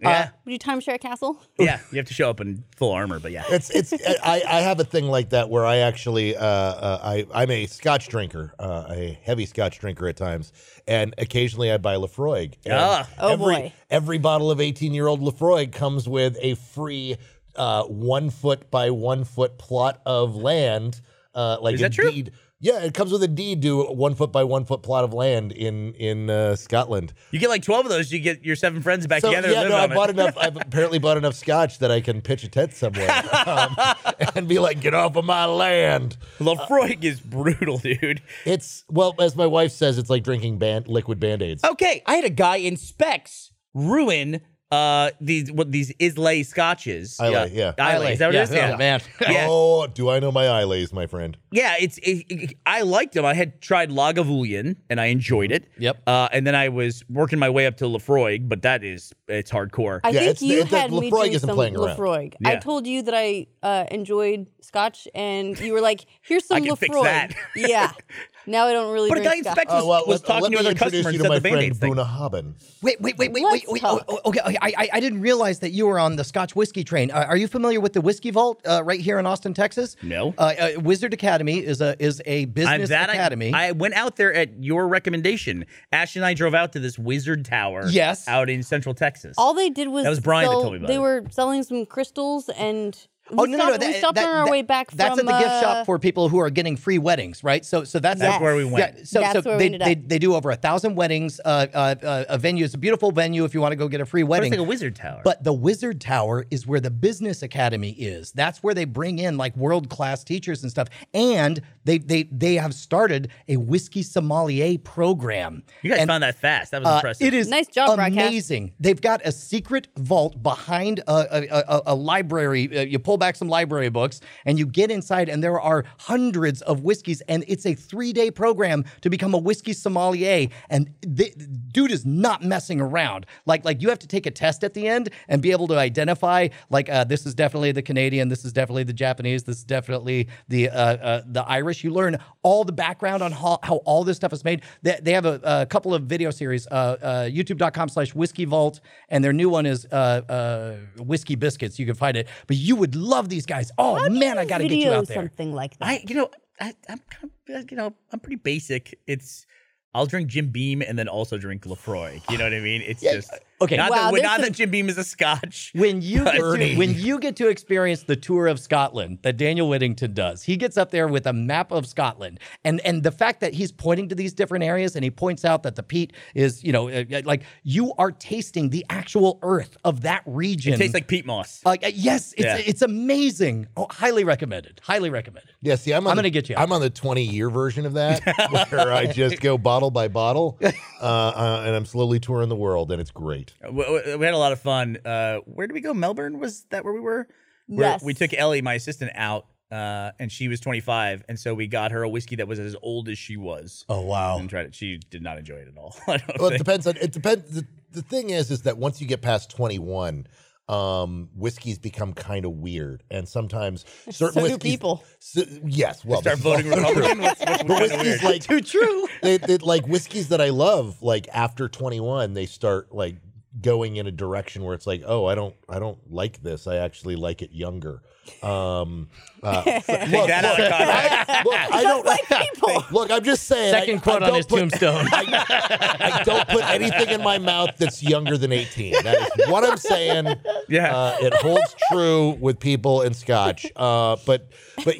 yeah, Would you timeshare a castle? yeah. You have to show up in full armor, but yeah. It's it's I, I have a thing like that where I actually uh, uh, I I'm a Scotch drinker, uh, a heavy Scotch drinker at times, and occasionally I buy Laphroaig. Ah. Oh, every, boy. Every bottle of 18 year old Laphroaig comes with a free uh, one foot by one foot plot of land, uh, like Is a that true? deed. Yeah, it comes with a deed to one foot by one foot plot of land in in uh, Scotland. You get like twelve of those, you get your seven friends back So together. yeah, and no, I live on bought it. enough. I've apparently bought enough scotch that I can pitch a tent somewhere um, and be like, "Get off of my land." Laphroaig is brutal, dude. It's well, as my wife says, it's like drinking band liquid band aids. Okay, I had a guy in Spec's ruin uh these what these Islay scotches. Islay, yeah. Islay. Is that what yeah, it is? Yeah, oh, man. Yeah. Oh, do I know my Islays, my friend? Yeah, it's it, it- I liked them. I had tried Lagavulin and I enjoyed it. Yep. Uh, and then I was working my way up to Laphroaig, but that is it's hardcore. I Yeah, think it's- you it- had me Laphroaig drink isn't some playing around. Laphroaig. I told you that I uh, enjoyed Scotch, and you were like, "Here's some I can fix Laphroaig." that. yeah. Now I don't really. but a drink guy in Spec's was, Uh, well, was talking let to other customers you and said my the band friend aids thing. Bunnahabhain. Wait, wait, wait, wait, wait, wait. Oh, okay, okay. I, I, I didn't realize that you were on the Scotch whiskey train. Uh, are you familiar with the Whiskey Vault uh, right here in Austin, Texas? No. Uh, uh, Wizard Academy is a is a I'm business that academy. I, went out there at your recommendation. Ash and I drove out to this wizard tower. Yes. Out in Central Texas. All they did was That was Brian that sell- told me about They it. were selling some crystals and. Oh we no, no, stopped, no! we that- stopped that- on our that- way back That's from. at the gift uh, shop for people who are getting free weddings, right? So, so that's That's where we went. Yeah, so, That's so where we they, ended they, up. they do over a thousand weddings. Uh, uh, uh, a venue it's a beautiful venue if you want to go get a free But it's wedding. like a wizard tower. But the Wizard Tower is where the business academy is. That's where they bring in like world class teachers and stuff. And they they they have started a whiskey sommelier program. you guys And, found that fast. That was uh, impressive. it is Nice job, broadcast. amazing. They've got a secret vault behind a, a, a, a library. Uh, you pull back some library books and you get inside, and there are hundreds of whiskeys. And it's a three day program to become a whiskey sommelier. And the dude is not messing around. Like like you have to take a test at the end and be able to identify like uh, this is definitely the Canadian, this is definitely the Japanese, this is definitely the uh, uh, the Irish. You learn all the background on how, how all this stuff is made. They, they have a, a couple of video series, uh, uh, youtube.com slash whiskey vault, and their new one is uh, uh, whiskey biscuits. You can find it. But you would love these guys. Oh how man, I got to get you out there. Something like that. I, you know, I, I'm kind of, you know, I'm pretty basic. It's I'll drink Jim Beam and then also drink Laphroaig. You know what I mean? It's just okay. Not, Wow, that, not some- that Jim Beam is a Scotch. when you get to, when you get to experience the tour of Scotland that Daniel Whittington does, he gets up there with a map of Scotland, and and the fact that he's pointing to these different areas, and he points out that the peat is, you know, uh, uh, like you are tasting the actual earth of that region. It tastes like peat moss. Like, uh, yes, it's Yeah. it's amazing. Oh, highly recommended. Highly recommended. Yeah, see, I'm I'm gonna get you. I'm on the 20 year version of that, where I just go bottle by bottle, uh, uh, and I'm slowly touring the world, and it's great. We, we- we had a lot of fun. Uh, where did we go? Melbourne was that where we were? Where Yes. We took Ellie, my assistant, out, uh, and she was 25, and so we got her a whiskey that was as old as she was. Oh wow. And tried it. She did not enjoy it at all. I don't Well, it depends on it. Depends. The, the thing is, is that once you get past 21, um, whiskeys become kind of weird, and sometimes certain So do whiskeys. people. So- yes, well, Start voting also true. Republican. What's, what's But whiskeys weird? like Too true. they, they like whiskeys that I love, like after 21, they start like going in a direction where it's like, oh, I don't, I don't like this. I actually like it younger. Um, uh, Take that out of look, I don't like people. Look, I'm just saying. Second I, quote I on his put- tombstone. I, I don't put anything in my mouth that's younger than 18. That is what I'm saying. Yeah. Uh, it holds true with people in Scotch. Uh, but but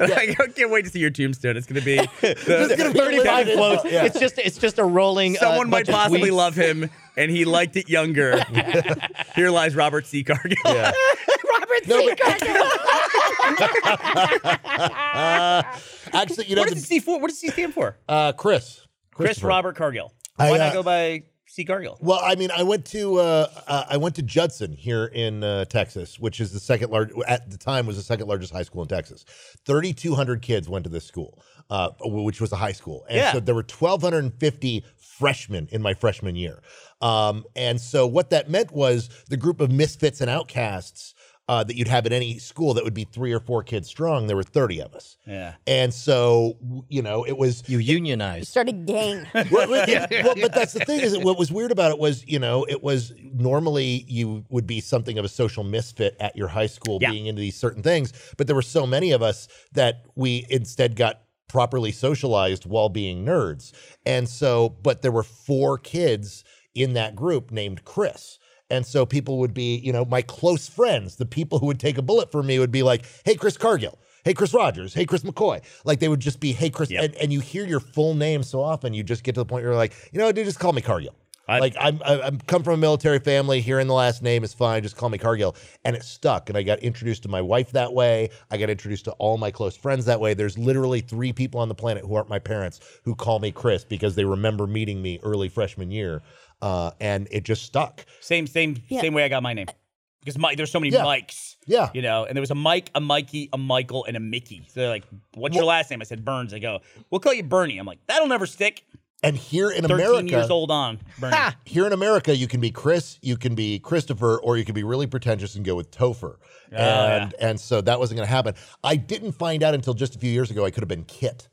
I can't wait to see your tombstone. It's going to be It's gonna be 35 limited. quotes. Yeah. It's just it's just a rolling. uh, someone might possibly love him, and he liked it younger. Here lies Robert C. Cargill. Yeah. Robert No, C. actually, you know, What does the, C for? What does C stand for? uh, Chris. Chris Robert Cargill. I, Why uh, not go by C. Cargill? Well, I mean, I went to uh, uh, I went to Judson here in uh, Texas, which is the second largest at the time was the second largest high school in Texas. Thirty two hundred kids went to this school, uh, which was a high school, and Yeah. so there were twelve hundred and fifty freshmen in my freshman year. Um, and so what that meant was the group of misfits and outcasts. Uh, that you'd have at any school that would be three or four kids strong. There were 30 of us. Yeah. And so, you know, it was You unionize. Start a gang. well, well, well, but that's the thing is that what was weird about it was you know it was normally you would be something of a social misfit at your high school Yeah. being into these certain things but there were so many of us that we instead got properly socialized while being nerds and so but there were four kids in that group named chris and so people would be, you know, my close friends, the people who would take a bullet for me would be like, hey, Chris Cargill. Hey, Chris Rogers. Hey, Chris McCoy. Like they would just be, hey, Chris. Yep. And, and you hear your full name so often, you just get to the point where you're like, you know, dude, just call me Cargill. I- like I'm, I- I'm come from a military family. Hearing the last name is fine. Just call me Cargill, and it stuck. And I got introduced to my wife that way. I got introduced to all my close friends that way. There's literally three people on the planet who aren't my parents who call me Chris because they remember meeting me early freshman year, uh, and it just stuck. Same, same, Yeah. same way I got my name. Because Mike, there's so many Yeah. Mikes. Yeah. You know, and there was a Mike, a Mikey, a Michael, and a Mickey. So they're like, "What's your last name?" I said Burns. They go, "We'll call you Burnie." I'm like, "That'll never stick." And here in 13 America, years old on Burnie. here in America, you can be Chris, you can be Christopher, or you can be really pretentious and go with Topher. and and so that wasn't going to happen. I didn't find out until just a few years ago I could have been Kit,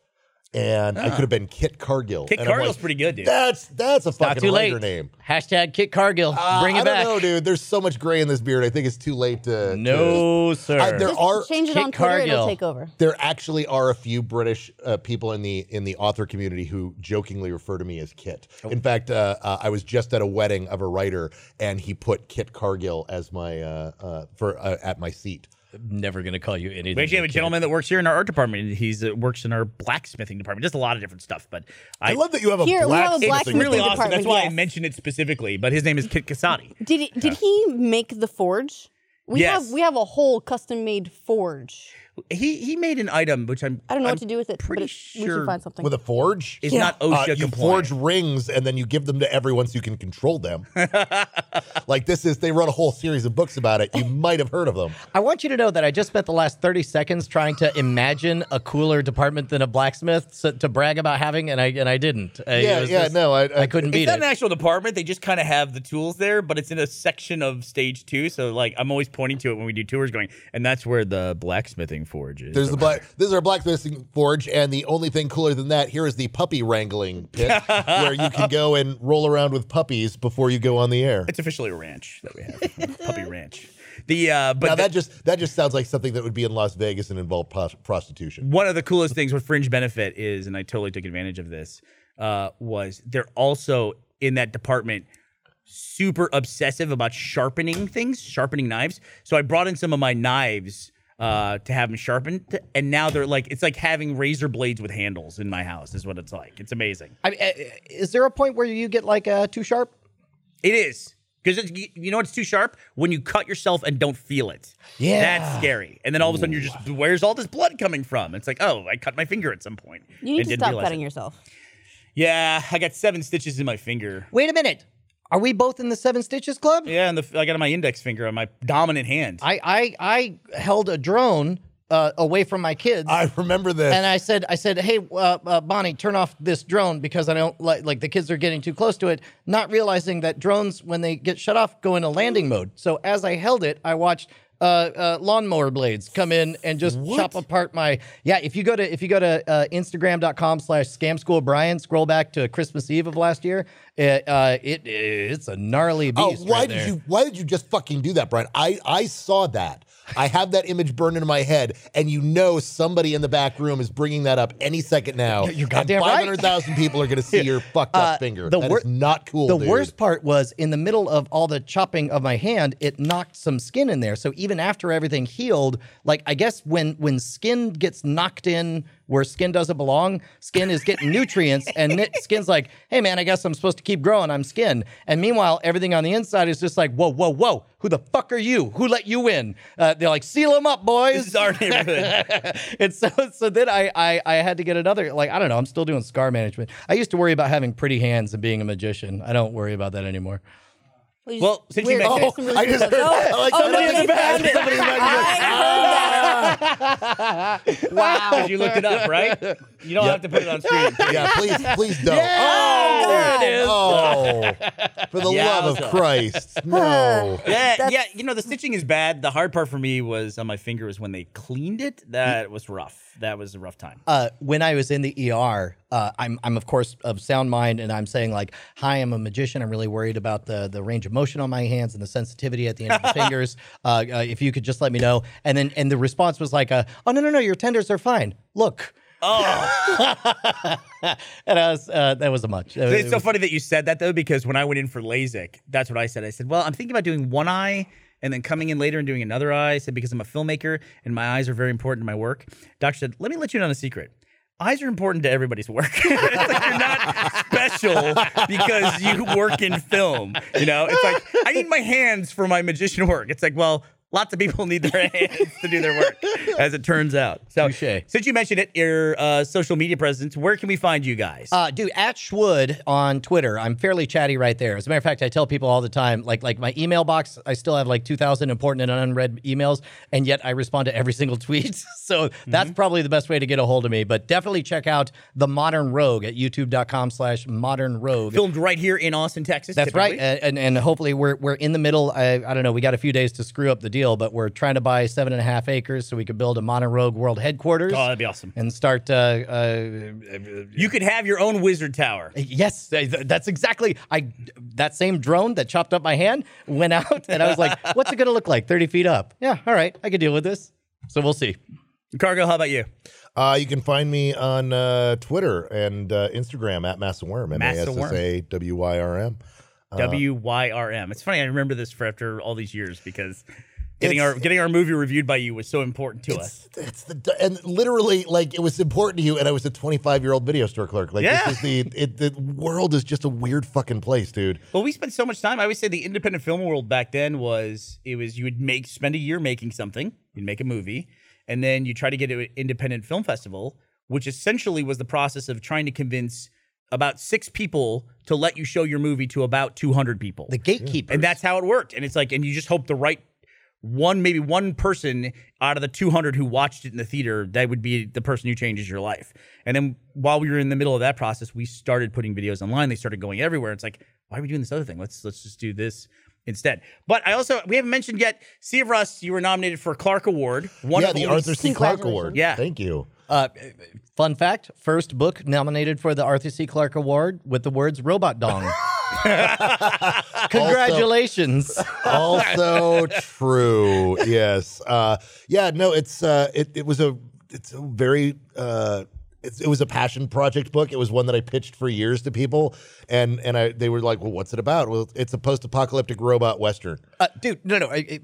and I could have been Kit Cargill. Kit And Cargill's like, pretty good, dude. That's that's a Not fucking too writer name. Hashtag Kit Cargill. Uh, Bring it I back. don't know, dude. There's so much gray in this beard. I think it's too late to. to- No, sir. I- there Just are change it Kit on Twitter. It'll Cargill. take over. there actually are a few British uh, people in the in the author community who jokingly refer to me as Kit. Oh. In fact, uh, uh, I was just at a wedding of a writer, and he put Kit Cargill as my uh, uh, for uh, at my seat. Never gonna call you anything. We actually have a gentleman that works here in our art department. He's uh, works in our blacksmithing department. Just a lot of different stuff. But I, I, love that you have a Here, we have a blacksmithing it's blacksmithing really awesome. department, That's why I mentioned it specifically. But his name is Kit Casati. Did he, did he make the forge? We Yes. have we have a whole custom made forge. He he made an item which I'm I don't know I'm what to do with it, but Pretty it, we sure should find something. with a forge. is Yeah. not Uh, OSHA you compliant. forge rings and then you give them to everyone so you can control them. like this is, they wrote a whole series of books about it. You might have heard of them. I want you to know that I just spent the last 30 seconds trying to imagine a cooler department than a blacksmith so, to brag about having, and I and I didn't. Uh, it Yeah, was yeah, just- no, I, I, I couldn't It's beat not it. an actual department. They just kind of have the tools there, but it's in a section of stage two. So like I'm always pointing to it when we do tours, going, and that's where the blacksmithing forge is. There's the black. This is our blacksmithing forge, and the only thing cooler than that here is the puppy wrangling pit, where you can go and roll around with puppies before you go on the air. It's officially a ranch that we have, Puppy Ranch. The uh, but now the- that just that just sounds like something that would be in Las Vegas and involve pros- prostitution. one of the coolest things with Fringe Benefit is, and I totally took advantage of this, uh, was they're also in that department super obsessive about sharpening things, sharpening knives. So I brought in some of my knives uh, to have them sharpened, and now they're like it's like having razor blades with handles in my house. Is what it's like. It's amazing. I mean, uh, is there a point where you get like uh, too sharp? It is. Because you know it's too sharp when you cut yourself and don't feel it. Yeah. that's scary. And then all of a sudden you're just, where's all this blood coming from? It's like, oh, I cut my finger at some point. You need to didn't stop cutting it. yourself. Yeah, I got seven stitches in my finger. Wait a minute. Are we both in the Seven Stitches Club? Yeah, and the, I got on my index finger on my dominant hand. I I, I held a drone uh, away from my kids. I remember this. and I said, I said, hey, uh, uh, Bonnie, turn off this drone because I don't like like the kids are getting too close to it. Not realizing that drones, when they get shut off, go into landing mode. So as I held it, I watched uh, uh, lawnmower blades come in and just chop apart my. Yeah, if you go to if you go to uh, Instagram.com slash Scam School Brian, scroll back to Christmas Eve of last year. It, uh, it it's a gnarly beast oh, beast. why right did there. you why did you just fucking do that, Brian? I I saw that. I have that image burned into my head, and you know somebody in the back room is bringing that up any second now. You're goddamn right. Five hundred thousand people are going to see your fucked up uh, finger. the That wor- is not cool. The dude. worst part was in the middle of all the chopping of my hand, it knocked some skin in there. So even after everything healed, like I guess when when skin gets knocked in where skin doesn't belong, skin is getting nutrients, and skin's like, hey man, I guess I'm supposed to keep growing. I'm skin, and meanwhile everything on the inside is just like, whoa, whoa, whoa, who the fuck are you? Who let you in? Uh, they're like, seal them up, boys. this is our neighborhood. and so so then I, I I had to get another like I don't know I'm still doing scar management. I used to worry about having pretty hands and being a magician. I don't worry about that anymore. You Well, just- since you weird- mentioned there's it- some really I just cool heard stuff. that. Like Oh, somebody no, in the back. found it. Somebody in the. I heard that. wow. you looked it up, right? You don't have to put it on screen. Yeah, please, please don't. Yeah, oh, there it is. Oh, for the love of Christ, no. Yeah, yeah. You know, the stitching is bad. The hard part for me was on my finger was when they cleaned it. That was rough. That was a rough time. Uh, when I was in the ER, uh, I'm I'm of course of sound mind, and I'm saying like, "Hi, I'm a magician. I'm really worried about the the range of motion on my hands and the sensitivity at the end of the fingers. Uh, uh, if you could just let me know." And then and the response was like, uh, "Oh no no no, your tenders are fine. Look." Oh, and I was uh, that was a much. It it's so was- funny that you said that though, because when I went in for LASIK, that's what I said. I said, "Well, I'm thinking about doing one eye." And then coming in later and doing another eye, I said because I'm a filmmaker and my eyes are very important to my work. Doctor said, "Let me let you in on a secret. Eyes are important to everybody's work. it's like you're not special because you work in film. You know, it's like I need my hands for my magician work. It's like, well, lots of people need their hands to do their work, as it turns out. So, Touche. since you mentioned it, your uh, social media presence, where can we find you guys? Uh, dude, at Shwood on Twitter. I'm fairly chatty right there. As a matter of fact, I tell people all the time, like like my email box, I still have like 2,000 important and unread emails, and yet I respond to every single tweet. so that's probably the best way to get a hold of me. But definitely check out the Modern Rogue at youtube.com slash Modern Rogue. Filmed right here in Austin, Texas. That's right, and, and and hopefully we're we're in the middle. I, I don't know. We got a few days to screw up the deal, but we're trying to buy seven and a half acres so we could build a Modern Rogue World headquarters Oh, that'd be awesome. and start. Uh, uh, You could have your own wizard tower. Yes, th- th- that's exactly. I that same drone that chopped up my hand went out, and I was like, "What's it going to look like? Thirty feet up? Yeah, all right, I could deal with this." So we'll see. Cargo, how about you? Uh, you can find me on uh, Twitter and uh, Instagram at Massawyrm, M A S S A W Y R M. W Y R M. It's funny. I remember this for after all these years because getting It's- our getting our movie reviewed by you was so important to us. The and literally like it was important to you, and I was a 25 year old video store clerk. Like Yeah. this is the it, the world is just a weird fucking place, dude. Well, we spent so much time. I always say the independent film world back then was it was you would make spend a year making something, you'd make a movie, and then you try to get to an independent film festival, which essentially was the process of trying to convince about six people to let you show your movie to about 200 people. The gatekeeper, and that's how it worked. And it's like, and you just hope the right one, maybe one person out of the 200 who watched it in the theater, that would be the person who changes your life. And then while we were in the middle of that process, we started putting videos online. They started going everywhere. It's like, why are we doing this other thing? Let's let's just do this instead. But I also we haven't mentioned yet. Sea of Rust, you were nominated for a Clarke Award. One yeah, of the Arthur C. Clarke Award. Yeah. thank you. Uh, fun fact: first book nominated for the Arthur C. Clarke Award with the words "Robot Dong." Congratulations. also true. Yes. Uh, yeah. No. It's uh, it. It was a. It's a very. Uh, it's, it was a passion project book. It was one that I pitched for years to people, and and I they were like, "Well, what's it about?" Well, it's a post-apocalyptic robot western. Uh, dude, no, no, I, I-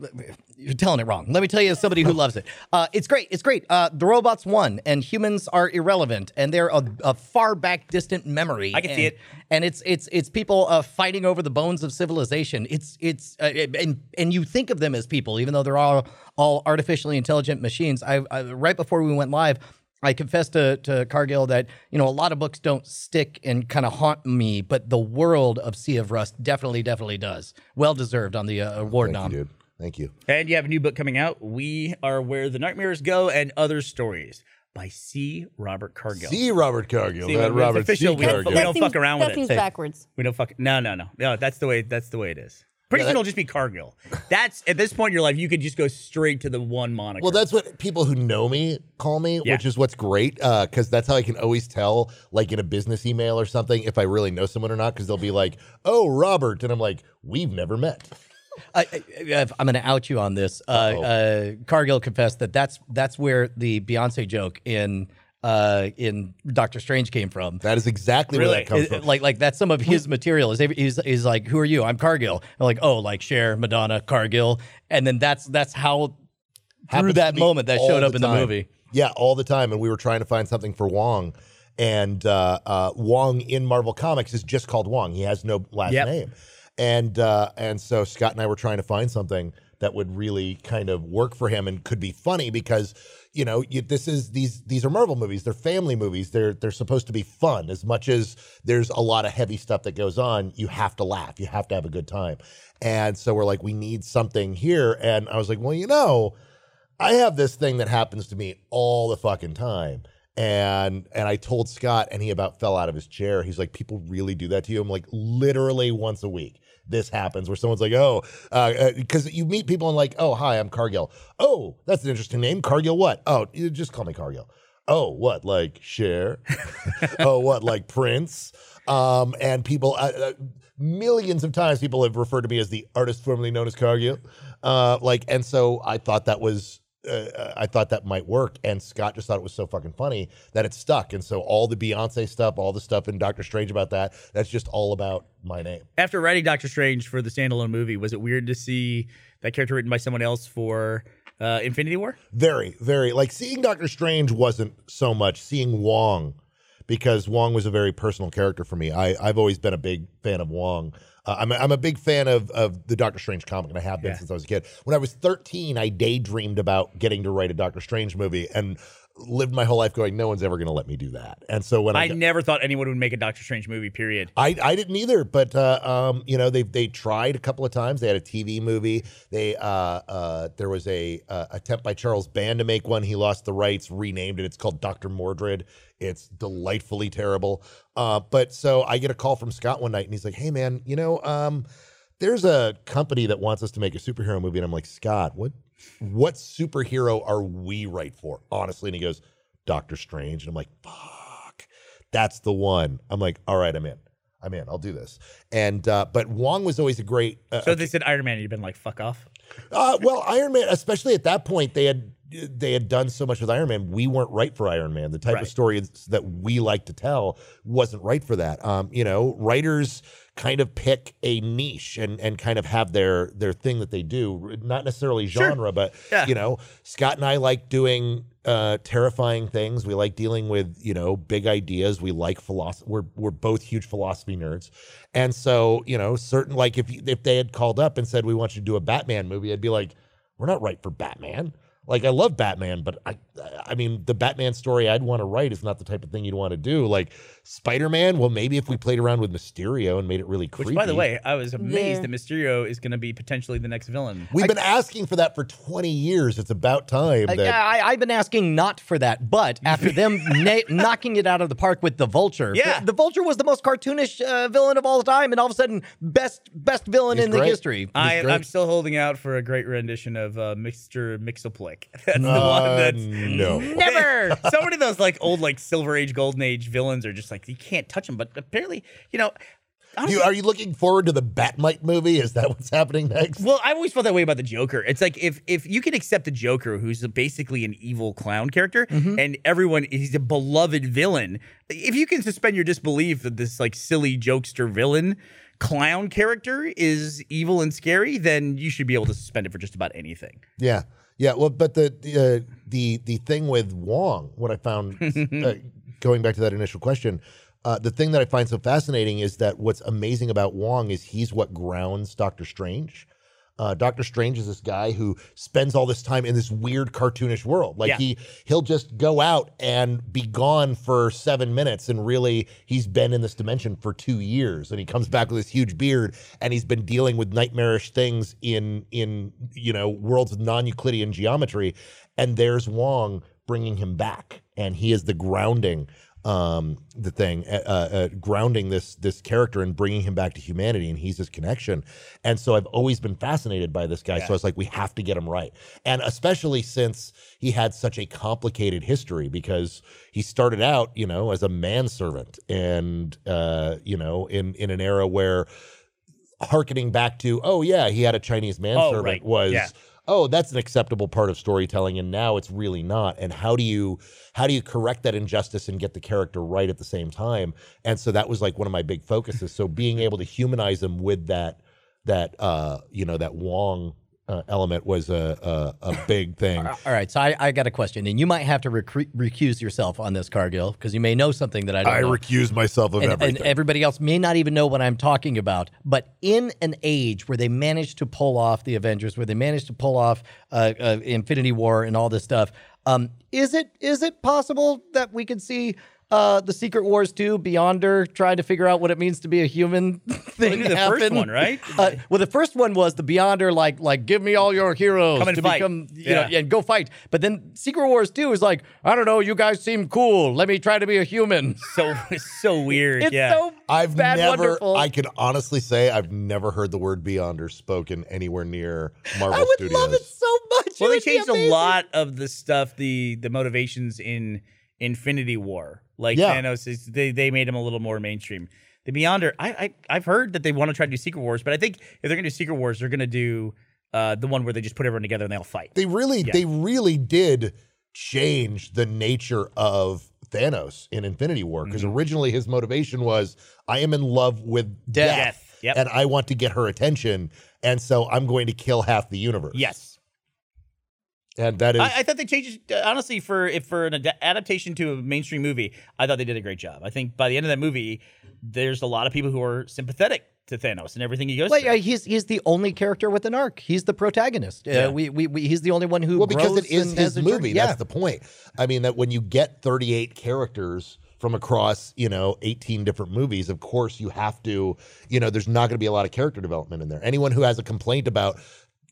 you're telling it wrong. Let me tell you, as somebody who loves it, uh, it's great. It's great. Uh, the robots won, and humans are irrelevant, and they're a, a far back, distant memory. I can and, see it. And it's it's it's people uh, fighting over the bones of civilization. It's it's uh, and and you think of them as people, even though they're all all artificially intelligent machines. I, I right before we went live. I confessed to, to Cargill that you know a lot of books don't stick and kind of haunt me, but the world of Sea of Rust definitely, definitely does. Well deserved on the uh, award Thank nom. you, dude. Thank you. And you have a new book coming out. We are where the nightmares go, and other stories by C. Robert Cargill. See Robert Cargill. See, that it's Robert official. C. We don't- Cargill. we don't fuck around with that it. seems backwards. We don't fuck. No, no, no, no. That's the way. That's the way it is. Pretty soon it'll just be Cargill. That's at this point in your life, you could just go straight to the one moniker. Well, that's what people who know me call me, Yeah. which is what's great because that's how I can always tell, like in a business email or something, if I really know someone or not. Because they'll be like, "Oh, Robert," and I'm like, "We've never met." I, I, I'm going to out you on this. Uh, uh, Cargill confessed that that's that's where the Beyonce joke in uh, in Doctor Strange came from. That is exactly where that comes It- from. like like that's some of his material. Is he's, he's like, who are you? I'm Cargill. And like, oh, like Cher, Madonna, Cargill, and then that's that's how through that moment that showed up in the movie. Yeah, all the time. And we were trying to find something for Wong. And uh, uh, Wong in Marvel Comics is just called Wong. He has no last Yep. name. And uh, and so Scott and I were trying to find something that would really kind of work for him and could be funny because you know you, this is these these are Marvel movies. They're family movies. They're they're supposed to be fun. As much as there's a lot of heavy stuff that goes on, you have to laugh. You have to have a good time. And so we're like, we need something here. And I was like, well, you know, I have this thing that happens to me all the fucking time. And and I told Scott, and he about fell out of his chair. He's like, people really do that to you. I'm like, literally once a week. This happens where someone's like, oh, because you meet people and like, oh, hi, I'm Cargill. Oh, that's an interesting name. Cargill, what? Oh, just call me Cargill. Oh, what like Cher? oh, what like Prince? Um, and people, uh, uh, millions of times, people have referred to me as the artist formerly known as Cargill. Uh, like, and so I thought that was. Uh, I thought that might work, and Scott just thought it was so fucking funny that it stuck. And so all the Beyonce stuff, all the stuff in Doctor Strange about that, that's just all about my name. After writing Doctor Strange for the standalone movie, was it weird to see that character written by someone else for uh, Infinity War? Very, very like seeing Doctor Strange wasn't so much seeing Wong because Wong was a very personal character for me. I, I've always been a big fan of Wong. Uh, I'm, a, I'm a big fan of, of the Doctor Strange comic, and I have been Yeah. since I was a kid. When I was 13, I daydreamed about getting to write a Doctor Strange movie and lived my whole life going, no one's ever going to let me do that. And so when I, I never thought anyone would make a Doctor Strange movie. Period. I, I didn't either, but uh, um, you know they they tried a couple of times. They had a TV movie. They uh, uh, there was a uh, attempt by Charles Band to make one. He lost the rights, renamed it. It's called Doctor Mordrid. It's delightfully terrible. Uh, but so I get a call from Scott one night, and he's like, "Hey man, you know, um, there's a company that wants us to make a superhero movie." And I'm like, "Scott, what what superhero are we right for?" Honestly, and he goes, "Doctor Strange," and I'm like, "Fuck." That's the one. I'm like, all right, I'm in. I'm in. I'll do this. And uh, but Wong was always a great. Uh, So they said Iron Man, you've been like, fuck off. uh, well, Iron Man, especially at that point, they had they had done so much with Iron Man. We weren't right for Iron Man. The type Right. of story that we like to tell wasn't right for that. Um, you know, writers kind of pick a niche and and kind of have their their thing that they do, not necessarily genre, but Yeah. you know, Scott and I like doing uh terrifying things. We like dealing with, you know, big ideas. We like philosophy. We're we're both huge philosophy nerds. And so, you know, certain like if if they had called up and said we want you to do a Batman movie, I'd be like, we're not right for Batman. Like I love Batman, but I I mean the Batman story I'd want to write is not the type of thing you'd want to do. Like Spider-Man, well maybe if we played around with Mysterio and made it really creepy. Which, by the way, I was amazed There. that Mysterio is going to be potentially the next villain. We've been asking for that for 20 years. It's about time I, that I, I've been asking not for that, but after them na- knocking it out of the park with the Vulture, Yeah. the, the Vulture was the most cartoonish uh, villain of all time, and all of a sudden, best best villain He's in the history. I, I'm still holding out for a great rendition of uh, Mr. Mxyzptlk. That's the Uh, one that's no. Never. so many of those like old like Silver Age, Golden Age villains are just like you can't touch him, But apparently, you know, You, are you looking forward to the Bat-Mite movie? Is that what's happening next? Well, I've always felt that way about the Joker. It's like if if you can accept the Joker, who's basically an evil clown character, Mm-hmm. and everyone he's a beloved villain. If you can suspend your disbelief that this like silly jokester villain clown character is evil and scary, then you should be able to suspend it for just about anything. Yeah, yeah. Well, but the the uh, the the thing with Wong, what I found, uh, going back to that initial question, uh, the thing that I find so fascinating is that what's amazing about Wong is he's what grounds Doctor Strange. Uh, Doctor Strange is this guy who spends all this time in this weird cartoonish world. Like Yeah. he he'll just go out and be gone for seven minutes, and really he's been in this dimension for two years, and he comes back with this huge beard, and he's been dealing with nightmarish things in in you know worlds of non-Euclidean geometry, and there's Wong bringing him back, and he is the grounding um the thing uh, uh grounding this this character and bringing him back to humanity and he's his connection and so i've always been fascinated by this guy so i was like we have to get him right and especially since he had such a complicated history because he started out you know as a manservant and uh you know in in an era where harkening back to oh yeah he had a chinese manservant right. was Yeah. Oh that's an acceptable part of storytelling and now it's really not. And how do you how do you correct that injustice and get the character right at the same time? And so that was like one of my big focuses. So being able to humanize them with that that uh you know that wong uh, element was a, a a big thing All right, so I, I got a question, and you might have to recuse yourself on this, Cargill, because you may know something that I don't i know. recuse myself of and, everything and everybody else may not even know what I'm talking about. But in an age where they managed to pull off the Avengers, where they managed to pull off uh, uh, Infinity War and all this stuff, um, is it is it possible that we could see? Uh, the Secret Wars 2, Beyonder, trying to figure out what it means to be a human thing. did the first one, right? Uh, well, the first one was the Beyonder, like, like give me all your heroes Come and to fight. become, you know, Yeah. and go fight. But then Secret Wars 2 is like, I don't know, you guys seem cool. Let me try to be a human. So it's so weird. It's yeah. so I've bad never, wonderful. I can honestly say, I've never heard the word Beyonder spoken anywhere near Marvel I would Studios. love it so much. well, It they changed a lot of the stuff, the the motivations in Infinity War. Like Yeah. Thanos is they they made him a little more mainstream. The Beyonder, I, I I've heard that they want to try to do Secret Wars, but I think if they're gonna do Secret Wars, they're gonna do uh, the one where they just put everyone together and they all fight. They really, they really did change the nature of Thanos in Infinity War because originally his motivation was, "I am in love with death, Death, yep. and I want to get her attention, and so I'm going to kill half the universe." Yes. And that is I, I thought they changed it uh, honestly for if for an ad- adaptation to a mainstream movie. I thought they did a great job. I think by the end of that movie, there's a lot of people who are sympathetic to Thanos and everything he goes Well, through. yeah, he's he's the only character with an arc. He's the protagonist. Uh, Yeah. we, we, we he's the only one who well because it is his a movie. Yeah. That's the point. I mean that when you get 38 characters from across, you know, 18 different movies, of course you have to, you know, there's not going to be a lot of character development in there. Anyone who has a complaint about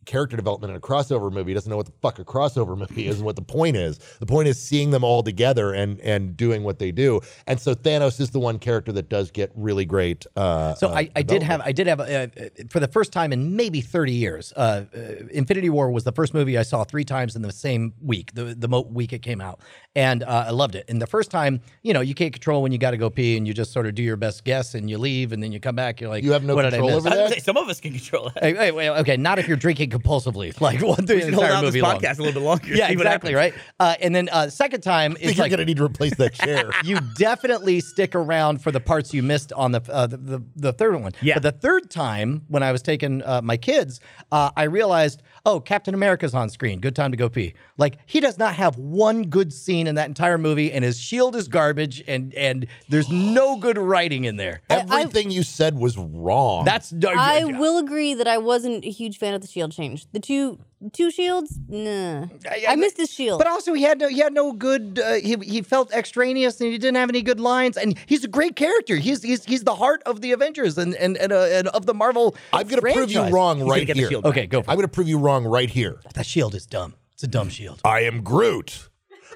character development in a crossover movie doesn't know what the fuck a crossover movie is and what the point is. The point is seeing them all together and and doing what they do. And so Thanos is the one character that does get really great. Uh, So uh, I, I did have I did have uh, for the first time in maybe 30 years. Uh, uh, Infinity War was the first movie I saw three times in the same week, the the mo- week it came out, and uh, I loved it. And the first time, you know, you can't control when you got to go pee, and you just sort of do your best guess, and you leave, and then you come back. You're like, You have no what control over that? say some of us can control that. Hey, wait, wait, okay, not if you're drinking compulsively, like one through the entire out this movie long. podcast a little bit longer. Yeah, exactly, right. Uh, and then uh, second time is you're like gonna need to replace that chair. you definitely stick around for the parts you missed on the uh, the, the the third one. Yeah. But the third time when I was taking uh, my kids, uh, I realized, oh, Captain America's on screen. Good time to go pee. Like he does not have one good scene in that entire movie, and his shield is garbage, and and there's no good writing in there. Everything you said was wrong. That's uh, I will agree that I wasn't a huge fan of the shield change. The two two shields, nah. I, missed his shield. But also, he had no, he had no good. Uh, he he felt extraneous, and he didn't have any good lines. And he's a great character. He's he's he's the heart of the Avengers and and and, uh, and of the Marvel. I'm gonna prove you wrong gonna right get here. Okay, go for I'm it. gonna prove you wrong right here. That shield is dumb. It's a dumb shield. I am Groot.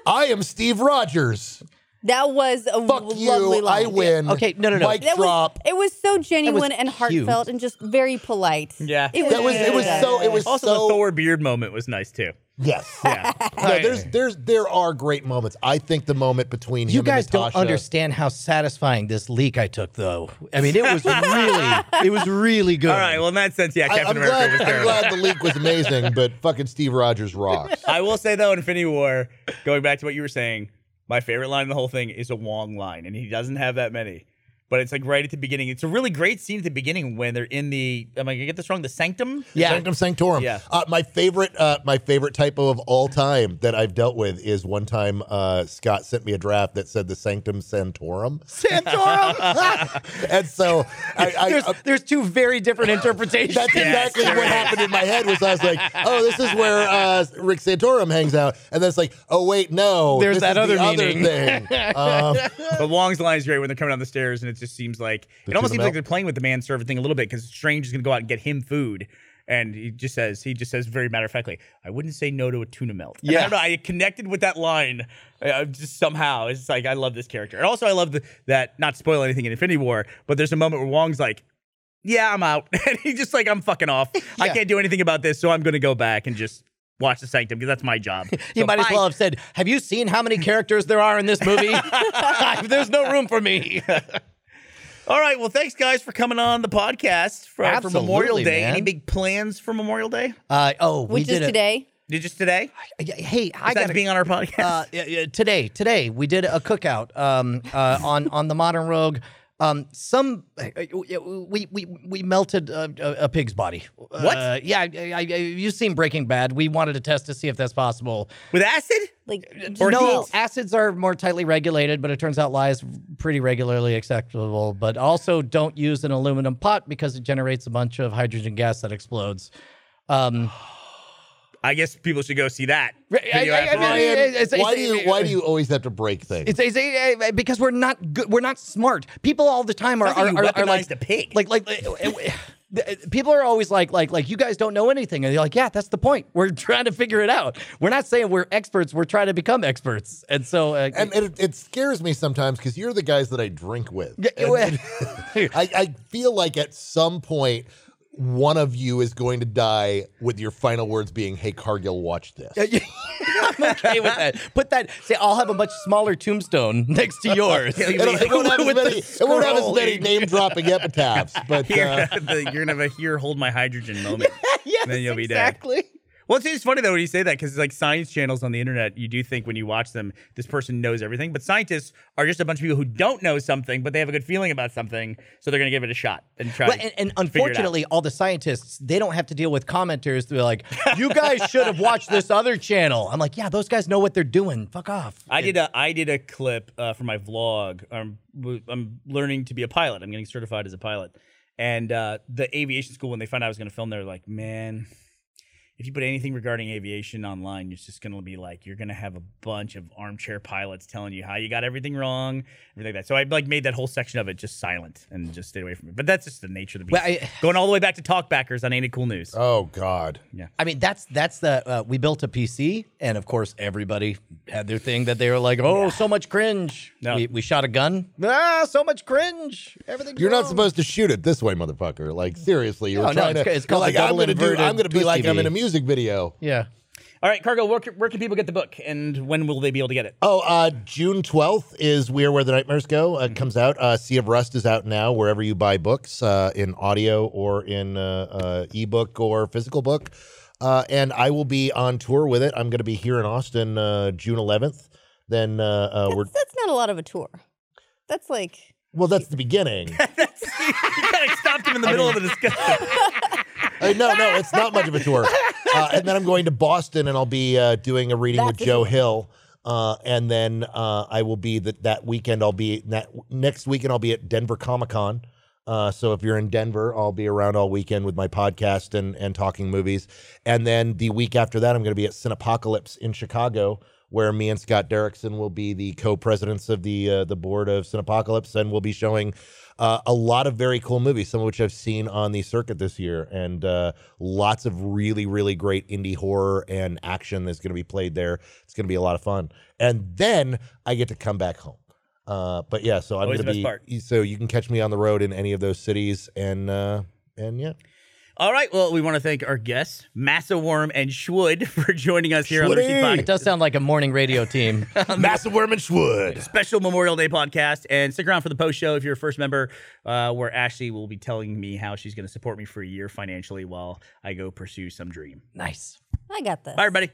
I am Steve Rogers. That was a Fuck lovely you. line. I win. Okay, no, no, no. Mic That drop. was, it was so genuine and cute. heartfelt and just very polite. Yeah. It was, that was it was so it was Also, so the Thor beard moment was nice too. Yes. Yeah. No, there's there's there are great moments. I think the moment between You him guys and don't understand how satisfying this leak I took, though. I mean, it was really, it was really good. All right. Well, in that sense, yeah, I, Captain am America glad, was I'm glad the leak was amazing, but fucking Steve Rogers rocks. I will say though, Infinity War, going back to what you were saying, my favorite line in the whole thing is a Wong line, and he doesn't have that many. But it's like right at the beginning. It's a really great scene at the beginning when they're in the. Am I gonna get this wrong? The sanctum. Yeah. Sanctum Sanctorum. Yeah. Uh, my favorite, uh, my favorite typo of all time that I've dealt with is one time uh, Scott sent me a draft that said the Sanctum Sanctorum, Santorum. and so I, I, there's, there's two very different interpretations. That's exactly what happened in my head. Was I was like, oh, this is where uh, Rick Santorum hangs out, and then it's like, oh wait, no, There's this that is the other thing. Um, But Wong's line is great when they're coming down the stairs, and it just seems like it almost seems like they're playing with the manservant thing a little bit because Strange is gonna go out and get him food. And he just says, he just says very matter of factly, I wouldn't say no to a tuna melt. And I Yeah. don't know. I connected with that line uh, just somehow. It's like, I love this character. And also, I love the, that, not to spoil anything in Infinity War, but there's a moment where Wong's like, yeah, I'm out. And he's just like, I'm fucking off. I can't do anything about this, so I'm going to go back and just watch the Sanctum because that's my job. You So might as well have said, "Have you seen how many characters there are in this movie? There's no room for me." All right. Well, thanks, guys, for coming on the podcast for, for Memorial Day. man. Any big plans for Memorial Day? Uh, oh, we Which is did it today. Did just today? Yeah, Hey, I Besides got being on our podcast. uh, yeah, yeah, today. Today we did a cookout um, uh, on on the Modern Rogue. Um, some uh, we we we melted a, a, a pig's body. What? Uh, yeah, I, I, I- you've seen Breaking Bad. We wanted to test to see if that's possible. With acid? Like Or no, heat? acids are more tightly regulated, but it turns out lye is pretty regularly acceptable. But also, don't use an aluminum pot because it generates a bunch of hydrogen gas that explodes. Um, I guess people should go see that. I- video I- I after mean, this. It's- it's- why do you why do you always have to break things? It's, it's uh, because we're not good. We're not smart. People all the time are like are, are, are like weaponized a pig. Like like. uh, uh, People are always like, like, like you guys don't know anything, and you're like, yeah, that's the point. We're trying to figure it out. We're not saying we're experts. We're trying to become experts, and so, uh, and it, it scares me sometimes because you're the guys that I drink with. Yeah, And- well- I, I feel like at some point one of you is going to die with your final words being, "Hey Cargill, watch this." I'm okay with that. Put that. Say, I'll have a much smaller tombstone next to yours. It'll- it won't have as many, it won't have as many name dropping epitaphs, but You're, uh, gonna, the- you're gonna have a here, hold my hydrogen moment. yes, then you'll be dead. exactly. Well, it's funny though when you say that because like science channels on the internet, you do think when you watch them, this person knows everything. But scientists are just a bunch of people who don't know something, but they have a good feeling about something, so they're gonna give it a shot and try. Well, to and, and figure it out. unfortunately, all the scientists they don't have to deal with commenters. They're like, "You guys should have watched this other channel." I'm like, "Yeah, those guys know what they're doing. Fuck off." I did a I did a clip uh, for my vlog. W- I'm learning to be a pilot. I'm getting certified as a pilot. And uh, the aviation school, when they found out I was going to film, they're like, "Man, if you put anything regarding aviation online, it's just going to be like you're going to have a bunch of armchair pilots telling you how you got everything wrong, everything like that." So I like made that whole section of it just silent and just stayed away from it. But that's just the nature of the beast. Well, I- Going all the way back to talkbackers on Ain't It Cool News. oh god, yeah. I mean, that's that's the uh, we built a PC, and of course, everybody had their thing that they were like, "Oh, so much cringe." No. We, we shot a gun. Ah, so much cringe. Everything. you're not supposed to shoot it this way, motherfucker. Like seriously, you're No, no, trying it's to. ca- it's you're called like the I'm gonna do. I'm gonna be twist like I'm in a music video. Yeah. All right, Cargill, where, can- where can people get the book, and when will they be able to get it? Oh, uh, June 12th is We're Where the Nightmares Go. Uh, It comes out. Uh, sea of Rust is out now wherever you buy books, uh, in audio or in uh, uh, ebook or physical book. Uh, and I will be on tour with it. I'm going to be here in Austin uh, June 11th. Then uh, uh, we're That's, that's not a lot of a tour. That's like well. That's the beginning. you kind of stopped him in the middle of the discussion. Uh, no, no, it's not much of a tour. Uh, and then I'm going to Boston, and I'll be uh, doing a reading with That's a Joe. Hill. Uh, and then uh, I will be that that weekend. I'll be that next weekend. I'll be at Denver Comic Con. Uh, so if you're in Denver, I'll be around all weekend with my podcast and and talking movies. And then the week after that, I'm going to be at Cinepocalypse in Chicago, where me and Scott Derrickson will be the co-presidents of the uh, the board of Cinepocalypse, and we'll be showing uh, a lot of very cool movies, some of which I've seen on the circuit this year, and uh, lots of really, really great indie horror and action that's going to be played there. It's going to be a lot of fun. And then I get to come back home. Uh, but yeah, so I'm Always to be. part. So you can catch me on the road in any of those cities, and uh, and yeah, All right. Well, we want to thank our guests, Massawyrm and Shwood, for joining us here on the Schwoody. Routine Podcast. It does sound like a morning radio team. Massive Worm and Shwood. special Memorial Day podcast. And stick around for the post show if you're a first member, uh, where Ashley will be telling me how she's going to support me for a year financially while I go pursue some dream. nice. I got this. Bye, everybody.